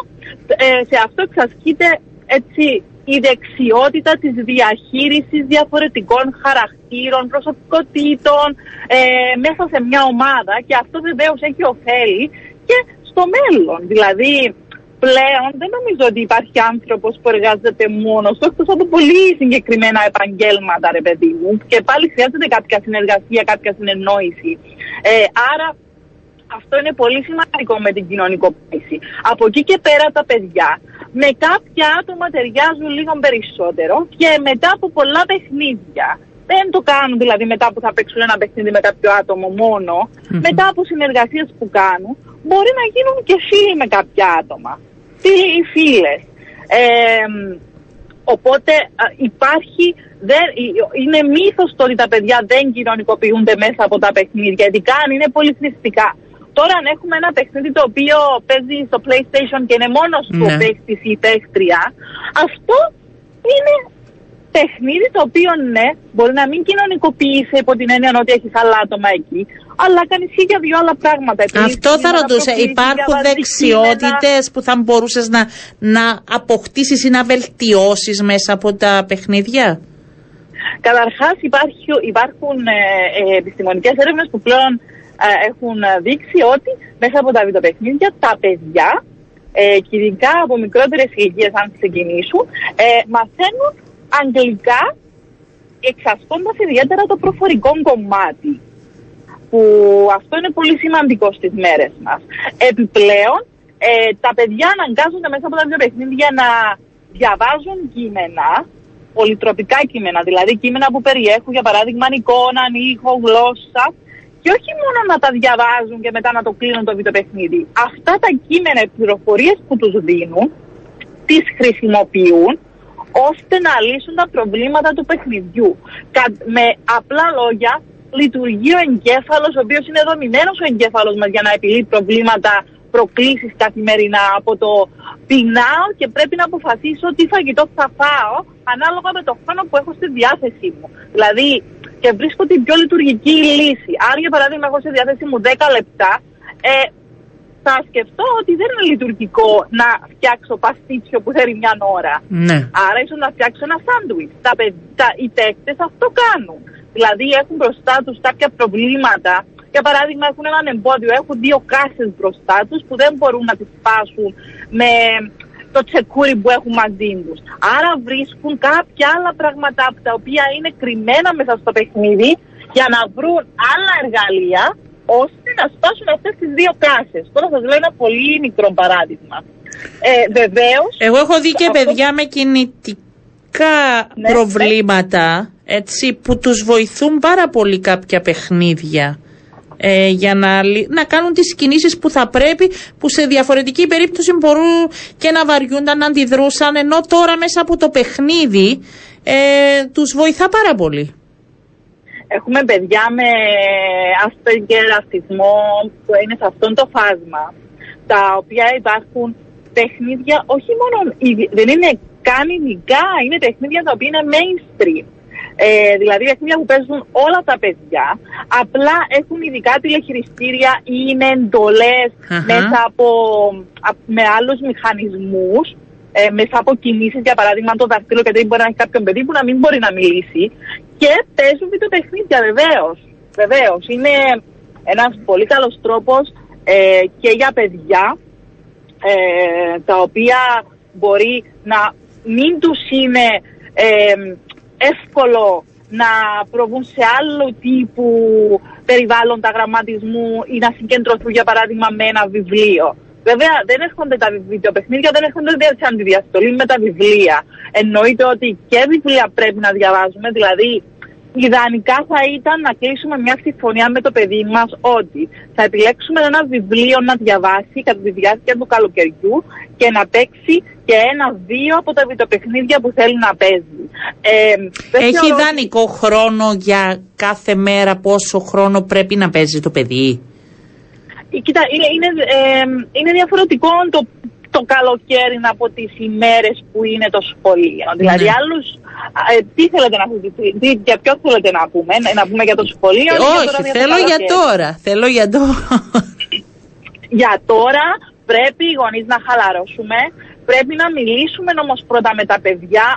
ε, σε αυτό εξασκείται έτσι η δεξιότητα της διαχείρισης διαφορετικών χαρακτήρων, προσωπικότητων ε, μέσα σε μια ομάδα και αυτό βεβαίως έχει ωφέλη και στο μέλλον. Δηλαδή, πλέον δεν νομίζω ότι υπάρχει άνθρωπος που εργάζεται μόνος του, εκτός από πολύ συγκεκριμένα επαγγέλματα, ρε παιδί μου, και πάλι χρειάζεται κάποια συνεργασία, κάποια συνεννόηση. Ε, άρα, αυτό είναι πολύ σημαντικό με την κοινωνικοποίηση. Από εκεί και πέρα τα παιδιά με κάποια άτομα ταιριάζουν λίγο περισσότερο και μετά από πολλά παιχνίδια δεν το κάνουν δηλαδή μετά που θα παίξουν ένα παιχνίδι με κάποιο άτομο μετά από συνεργασίες που κάνουν, μπορεί να γίνουν και φίλοι με κάποια άτομα. Φίλοι ή φίλες. οπότε υπάρχει, δεν, είναι μύθος το ότι τα παιδιά δεν κοινωνικοποιούνται μέσα από τα παιχνίδια, ειδικά αν είναι πολύ θρηστικά. Τώρα αν έχουμε ένα παιχνίδι το οποίο παίζει στο PlayStation και είναι μόνος του ναι. παίχτης ή παίχτρια, αυτό είναι παιχνίδι το οποίο ναι, μπορεί να μην κοινωνικοποιήσει υπό την έννοια ότι έχει άλλα άτομα εκεί, αλλά κάνει και για δύο άλλα πράγματα. Αυτό θα ρωτούσα. Υπάρχουν δεξιότητες που θα μπορούσες να, να αποκτήσεις ή να βελτιώσεις μέσα από τα παιχνίδια; Καταρχάς, υπάρχουν ε, ε, επιστημονικές έρευνες που πλέον ε, έχουν δείξει ότι μέσα από τα βιντεοπαιχνίδια τα παιδιά, ε, και ειδικά από μικρότερες ηλικίες, αν ξεκινήσουν, ε, μαθαίνουν αγγλικά εξασκώντας ιδιαίτερα το προφορικό κομμάτι που αυτό είναι πολύ σημαντικό στις μέρες μας. Επιπλέον, ε, τα παιδιά αναγκάζονται μέσα από τα δύο παιχνίδια να διαβάζουν κείμενα, πολυτροπικά κείμενα, δηλαδή κείμενα που περιέχουν για παράδειγμα εικόνα, ήχο, γλώσσα και όχι μόνο να τα διαβάζουν και μετά να το κλείνουν το βιντεοπαιχνίδι. Αυτά τα κείμενα, οι πληροφορίες που τους δίνουν, τις χρησιμοποιούν ώστε να λύσουν τα προβλήματα του παιχνιδιού. Με απλά λόγια, λειτουργεί ο εγκέφαλος, ο οποίος είναι δομημένος ο εγκέφαλος μας για να επιλύει προβλήματα, προκλήσεις καθημερινά από το πεινάω και πρέπει να αποφασίσω τι φαγητό θα φάω ανάλογα με το χρόνο που έχω στη διάθεσή μου. Δηλαδή, και βρίσκω την πιο λειτουργική λύση. Αν για παράδειγμα έχω στη διάθεσή μου 10 λεπτά, ε, θα σκεφτώ ότι δεν είναι λειτουργικό να φτιάξω παστίτσιο που θέλει μια ώρα. Ναι. Άρα ίσως να φτιάξω ένα σάντουιτς. Τα, παιδ- τα, οι παίκτες αυτό κάνουν. Δηλαδή έχουν μπροστά τους κάποια προβλήματα. Για παράδειγμα έχουν έναν εμπόδιο, έχουν δύο κάσες μπροστά τους που δεν μπορούν να τις σπάσουν με το τσεκούρι που έχουν μαζί τους. Άρα βρίσκουν κάποια άλλα πράγματα τα οποία είναι κρυμμένα μέσα στο παιχνίδι για να βρουν άλλα εργαλεία ώστε να σπάσουν αυτές τις δύο κάσες. Τώρα σας λέω ένα πολύ μικρό παράδειγμα. Ε, βεβαίως, Εγώ έχω δει και αυτό- παιδιά με κινητικά Ναι, προβλήματα έτσι, που τους βοηθούν πάρα πολύ κάποια παιχνίδια ε, για να, λυ- να κάνουν τις κινήσεις που θα πρέπει που σε διαφορετική περίπτωση μπορούν και να βαριούνταν να αντιδρούσαν ενώ τώρα μέσα από το παιχνίδι ε, τους βοηθά πάρα πολύ. Έχουμε παιδιά με Asperger, αυτισμό που είναι σε αυτόν το φάσμα, τα οποία υπάρχουν παιχνίδια όχι μόνο, ειδι- δεν είναι καν ειδικά, είναι παιχνίδια τα οποία είναι mainstream. Ε, δηλαδή παιχνίδια που παίζουν όλα τα παιδιά, απλά έχουν ειδικά τηλεχειριστήρια ή είναι εντολές Αχα. μέσα από, α- με άλλους μηχανισμούς ε, μέσα από κινήσεις, για παράδειγμα το δαχτύλο, γιατί μπορεί να έχει κάποιον παιδί που να μην μπορεί να μιλήσει και παίζουν βιντεοπαιχνίδια βεβαίως. Βεβαίως. Είναι ένας πολύ καλός τρόπος ε, και για παιδιά ε, τα οποία μπορεί να μην τους είναι ε, εύκολο να προβούν σε άλλου τύπου περιβάλλοντα γραμματισμού ή να συγκεντρωθούν για παράδειγμα με ένα βιβλίο. Βέβαια δεν έρχονται τα βιντεοπαιχνίδια, δεν έρχονται σε αντιδιαστολή με τα βιβλία. Εννοείται ότι και βιβλία πρέπει να διαβάζουμε, δηλαδή ιδανικά θα ήταν να κλείσουμε μια συμφωνία με το παιδί μας ότι θα επιλέξουμε ένα βιβλίο να διαβάσει κατά τη διάρκεια του καλοκαιριού και να παίξει και ένα-δύο από τα βιντεοπαιχνίδια που θέλει να παίζει. Ε, δεν Έχει θεωρώ ότι- ιδανικό χρόνο για κάθε μέρα πόσο χρόνο πρέπει να παίζει το παιδί; Ε, Κοίτα, είναι, είναι, ε, είναι διαφορετικό το, το καλοκαίρι από τις ημέρες που είναι το σχολείο. Δηλαδή, Ναι. άλλους, ε, τι θέλετε να συζητήσετε, τι- για ποιο θέλετε να πούμε, να, να πούμε για το σχολείο. ή για Όχι, τώρα, το θέλω για καλοκαίρι; τώρα. Θέλω για τώρα. Για τώρα πρέπει οι γονείς να χαλαρώσουμε, πρέπει να μιλήσουμε όμως πρώτα με τα παιδιά,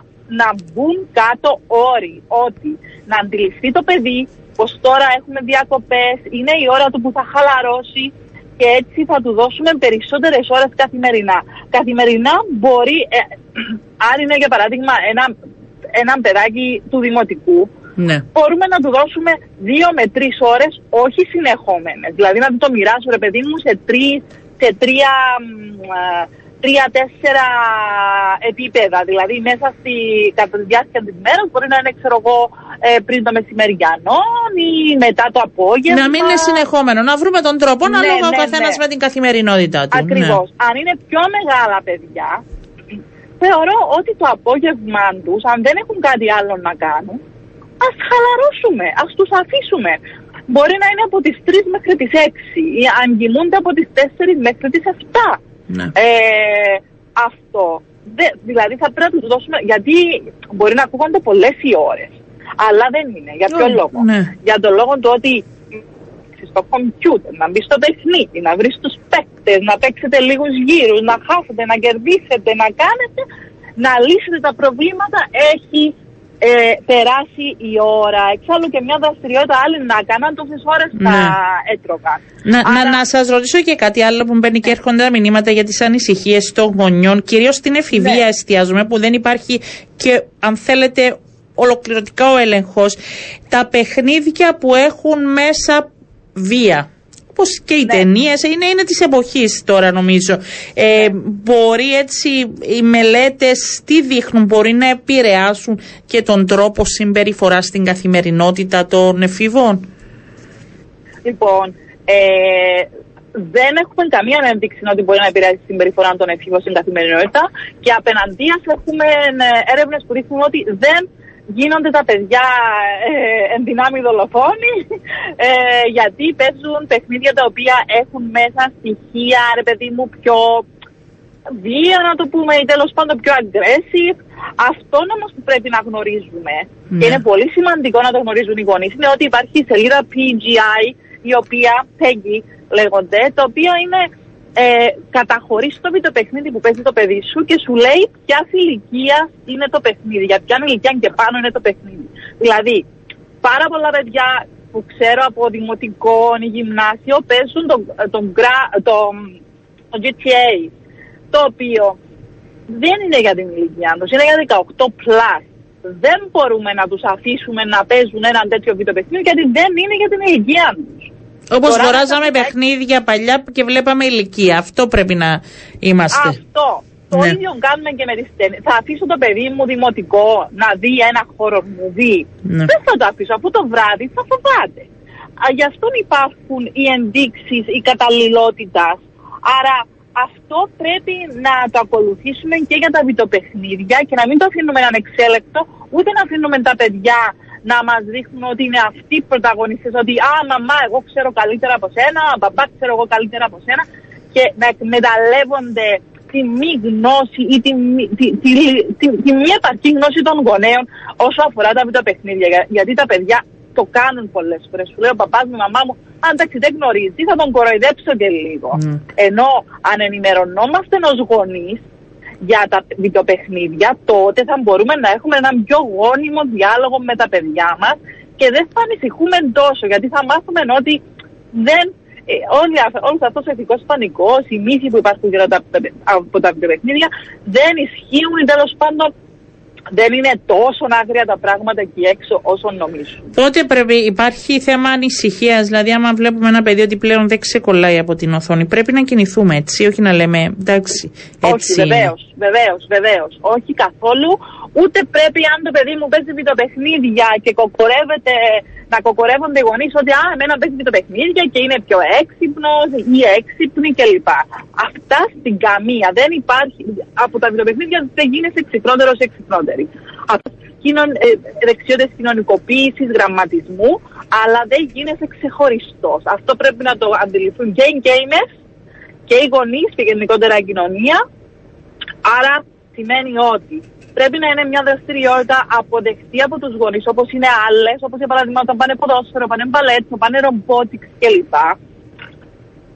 να μπουν κάτω όροι, ότι να αντιληφθεί το παιδί πως τώρα έχουμε διακοπές, είναι η ώρα του που θα χαλαρώσει και έτσι θα του δώσουμε περισσότερες ώρες καθημερινά. Καθημερινά μπορεί, ε, αν είναι για παράδειγμα ένα, ένα παιδάκι του δημοτικού, ναι. μπορούμε να του δώσουμε δύο με τρεις ώρες, όχι συνεχόμενες. Δηλαδή να του το μοιράσω, ρε παιδί μου, σε, τρεις, σε τρία, μ, α, τρία-τέσσερα επίπεδα. Δηλαδή μέσα στη κατά τη διάρκεια της μέρας μπορεί να είναι, ξέρω εγώ, ε, πριν το μεσημεριανό ή μετά το απόγευμα. Να μην είναι συνεχόμενο. Να βρούμε τον τρόπο Ναι, ανάλογα ο ναι, καθένας ναι. με την καθημερινότητά του. Ακριβώς. Αν είναι πιο μεγάλα παιδιά, θεωρώ ότι το απόγευμά τους, αν δεν έχουν κάτι άλλο να κάνουν, ας χαλαρώσουμε, ας τους αφήσουμε. Μπορεί να είναι από τις 3 μέχρι τις 6 ή αν κοιμούνται από τις 4 μέχρι τις 7. Ναι. Ε, αυτό. Δε, δηλαδή θα πρέπει να τους δώσουμε. Γιατί μπορεί να ακούγονται πολλές οι ώρες. Αλλά δεν είναι. Για ποιο Όχι, λόγο; ναι. Για τον λόγο του ότι στο κομπιούτερ, να μπει στο παιχνίδι, να βρεις τους παίκτες, να παίξετε λίγους γύρους, να χάσετε, να κερδίσετε, να κάνετε, να λύσετε τα προβλήματα, έχει ε, περάσει η ώρα. Εξάλλου και μια δραστηριότητα άλλη να κάναν τόσες ώρες θα Ναι. έτρωγαν. Να, να, Άρα- να σας ρωτήσω και κάτι άλλο που μπαίνει και έρχονται τα μηνύματα για τις ανησυχίες των γονιών, κυρίως στην εφηβεία Ναι. εστιάζουμε, που δεν υπάρχει και αν θέλετε ολοκληρωτικά ο έλεγχος. Τα παιχνίδια που έχουν μέσα βία. Όπως και οι Ναι. ταινίες, είναι, είναι της εποχής τώρα νομίζω. Ε, μπορεί έτσι οι μελέτες τι δείχνουν, μπορεί να επηρεάσουν και τον τρόπο συμπεριφορά στην καθημερινότητα των εφήβων. Λοιπόν, ε, δεν έχουμε καμία ένδειξη ότι μπορεί να επηρεάσει τη συμπεριφορά των εφήβων στην καθημερινότητα και απέναντία έχουμε έρευνες που δείχνουν ότι δεν γίνονται τα παιδιά ε, εν δυνάμει δολοφόνοι ε, γιατί παίζουν παιχνίδια τα οποία έχουν μέσα στοιχεία, ρε παιδί μου, πιο βία να το πούμε ή τέλος πάντων πιο aggressive. Αυτό όμως που πρέπει να γνωρίζουμε Ναι. και είναι πολύ σημαντικό να το γνωρίζουν οι γονείς είναι ότι υπάρχει η σελίδα PGI η οποία, PEGI λέγονται, το οποίο είναι ε, καταχωρήσει το βιντεοπαιχνίδι που παίζει το παιδί σου και σου λέει ποια ηλικία είναι το παιχνίδι. Για ποια ηλικία και πάνω είναι το παιχνίδι. Δηλαδή, πάρα πολλά παιδιά που ξέρω από δημοτικό ή γυμνάσιο παίζουν τον, τον, τον, τον GTA. Το οποίο δεν είναι για την ηλικία τους, είναι για 18 plus. Δεν μπορούμε να τους αφήσουμε να παίζουν ένα τέτοιο βιντεοπαιχνίδι γιατί δεν είναι για την ηλικία τους. Όπως αγοράζαμε παιχνίδια παλιά και βλέπαμε ηλικία. Αυτό πρέπει να είμαστε. Αυτό. Το ναι. ίδιο κάνουμε και με τι ταινίε. Θα αφήσω το παιδί μου δημοτικό να δει ένα χώρο μου δει. Ναι. Δεν θα το αφήσω. Αφού το βράδυ θα φοβάται. Γι' αυτό υπάρχουν οι ενδείξεις, η καταλληλότητας. Άρα αυτό πρέπει να το ακολουθήσουμε και για τα βιτοπαιχνίδια και να μην το αφήνουμε ανεξέλεκτο, ούτε να αφήνουμε τα παιδιά να μας δείχνουν ότι είναι αυτοί οι πρωταγωνιστές. Ότι Α, μαμά, εγώ ξέρω καλύτερα από σένα, μπαμπάς, ξέρω εγώ καλύτερα από σένα. Και να εκμεταλλεύονται τη μη γνώση ή τη, τη, τη, τη, τη μη επαρκή γνώση των γονέων όσο αφορά τα βιντεοπαιχνίδια. Γιατί τα παιδιά το κάνουν πολλές φορές. Σου λέει ο παπάς μου, η μαμά μου, αν εντάξει δεν γνωρίζει, θα τον κοροϊδέψω και λίγο. Mm. Ενώ αν ενημερωνόμαστε ως γονείς για τα βιντεοπαιχνίδια, τότε θα μπορούμε να έχουμε έναν πιο γόνιμο διάλογο με τα παιδιά μας και δεν θα ανησυχούμε τόσο, γιατί θα μάθουμε ότι δεν ε, όλοι, όλος αυτός ο ηθικός πανικός, οι μύθοι που υπάρχουν γύρω από τα βιντεοπαιχνίδια δεν ισχύουν ή τέλος πάντων δεν είναι τόσο άγρια τα πράγματα εκεί έξω όσο νομίζουν. Τότε πρέπει, υπάρχει θέμα ανησυχίας. Δηλαδή, άμα βλέπουμε ένα παιδί ότι πλέον δεν ξεκολλάει από την οθόνη, πρέπει να κινηθούμε έτσι, όχι να λέμε εντάξει. Έτσι όχι, βεβαίως, βεβαίως, βεβαίως. Όχι καθόλου. Ούτε πρέπει αν το παιδί μου παίζει βιντεοπαιχνίδια και κοκορεύεται να κοκορεύονται οι γονείς ότι α, εμένα παίζει το παιχνίδια και είναι πιο έξυπνος ή έξυπνη κλπ. Αυτά στην καμία. Δεν υπάρχει. Από τα βιντεοπαιχνίδια δεν γίνεσαι εξυπνότερο ή εξυπνότερη. Ε, Δεξιότητες κοινωνικοποίησης, γραμματισμού, αλλά δεν γίνεσαι ξεχωριστός. Αυτό πρέπει να το αντιληφθούν και οι gamers και οι γονείς και γενικότερα η κοινωνία. Άρα σημαίνει ότι πρέπει να είναι μια δραστηριότητα αποδεκτή από τους γονείς, όπως είναι άλλες, όπως για παράδειγμα όταν πάνε ποδόσφαιρο, πάνε μπαλέτσο, πάνε ρομπότιξ κλπ.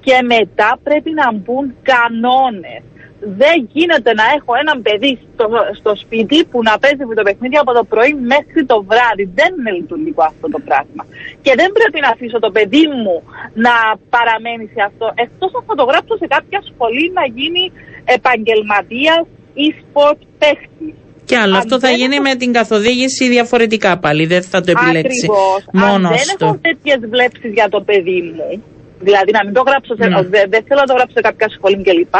Και μετά πρέπει να μπουν κανόνες. Δεν γίνεται να έχω έναν παιδί στο, στο σπίτι που να παίζει βιντεοπαιχνίδια από το πρωί μέχρι το βράδυ. Δεν είναι λειτουργικό αυτό το πράγμα. Και δεν πρέπει να αφήσω το παιδί μου να παραμένει σε αυτό. Εκτός αν θα το γράψω σε κάποια σχολή να γίνει επαγγελματίας e-sport παίχτης. Και άλλο. Αυτό θα γίνει με την καθοδήγηση διαφορετικά πάλι. Δεν θα το επιλέξεις μόνο Αν δεν έχω τέτοιες βλέψεις για το παιδί μου, δηλαδή να μην το γράψω, σε, ναι. δεν, θέλω να το γράψω σε κάποια σχολή κλπ.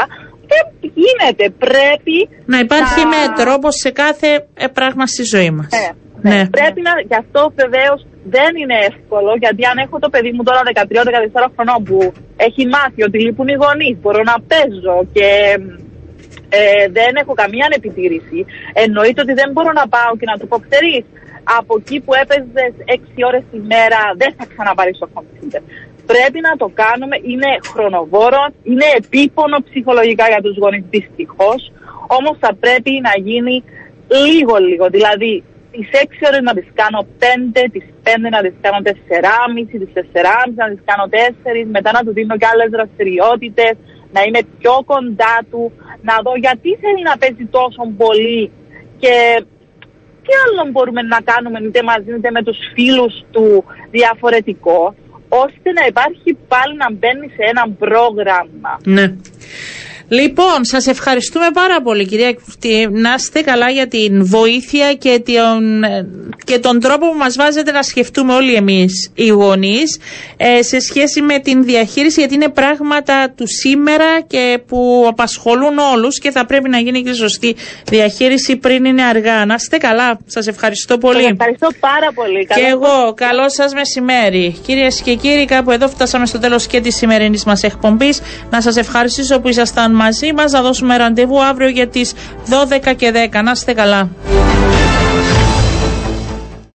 Δεν γίνεται. Πρέπει. Να υπάρχει να... μέτρο όπω σε κάθε ε, πράγμα στη ζωή μας. Ναι, ναι. ναι. Πρέπει να. Γι' αυτό βεβαίως δεν είναι εύκολο, γιατί αν έχω το παιδί μου τώρα 13-14 χρονών που έχει μάθει ότι λείπουν οι γονείς, μπορώ να παίζω και ε, δεν έχω καμία επιτήρηση. Εννοείται ότι δεν μπορώ να πάω και να του πω, ξέρεις, από εκεί που έπαιζες 6 ώρες τη μέρα δεν θα ξαναπάρεις στο κομπιούτερ. Πρέπει να το κάνουμε, είναι χρονοβόρο, είναι επίπονο ψυχολογικά για τους γονείς δυστυχώς. Όμως θα πρέπει να γίνει λίγο λίγο. Δηλαδή, τις 6 ώρες να τις κάνω 5, τις 5 να τις κάνω 4,5, τις 4,5 να τις κάνω 4, μετά να του δίνω και άλλες δραστηριότητες, να είμαι πιο κοντά του, να δω γιατί θέλει να παίζει τόσο πολύ και τι άλλο μπορούμε να κάνουμε είτε μαζί είτε με τους φίλους του διαφορετικό ώστε να υπάρχει πάλι να μπαίνει σε ένα πρόγραμμα. Ναι. Λοιπόν, σας ευχαριστούμε πάρα πολύ κυρία Να είστε καλά για την βοήθεια και τον, και τον τρόπο που μας βάζετε να σκεφτούμε όλοι εμείς οι γονείς ε, σε σχέση με την διαχείριση γιατί είναι πράγματα του σήμερα και που απασχολούν όλους και θα πρέπει να γίνει και σωστή διαχείριση πριν είναι αργά. Να είστε καλά. Σας ευχαριστώ πολύ. Σας ευχαριστώ πάρα πολύ. Και εγώ. Καλό σας μεσημέρι. Κυρίες και κύριοι, κάπου εδώ φτάσαμε στο τέλος και της σημερινής μας εκπομπής. Να σας ευχαριστήσω που ήσασταν μαζί μας. Θα δώσουμε ραντεβού αύριο για τις 12 και 10. Να είστε καλά.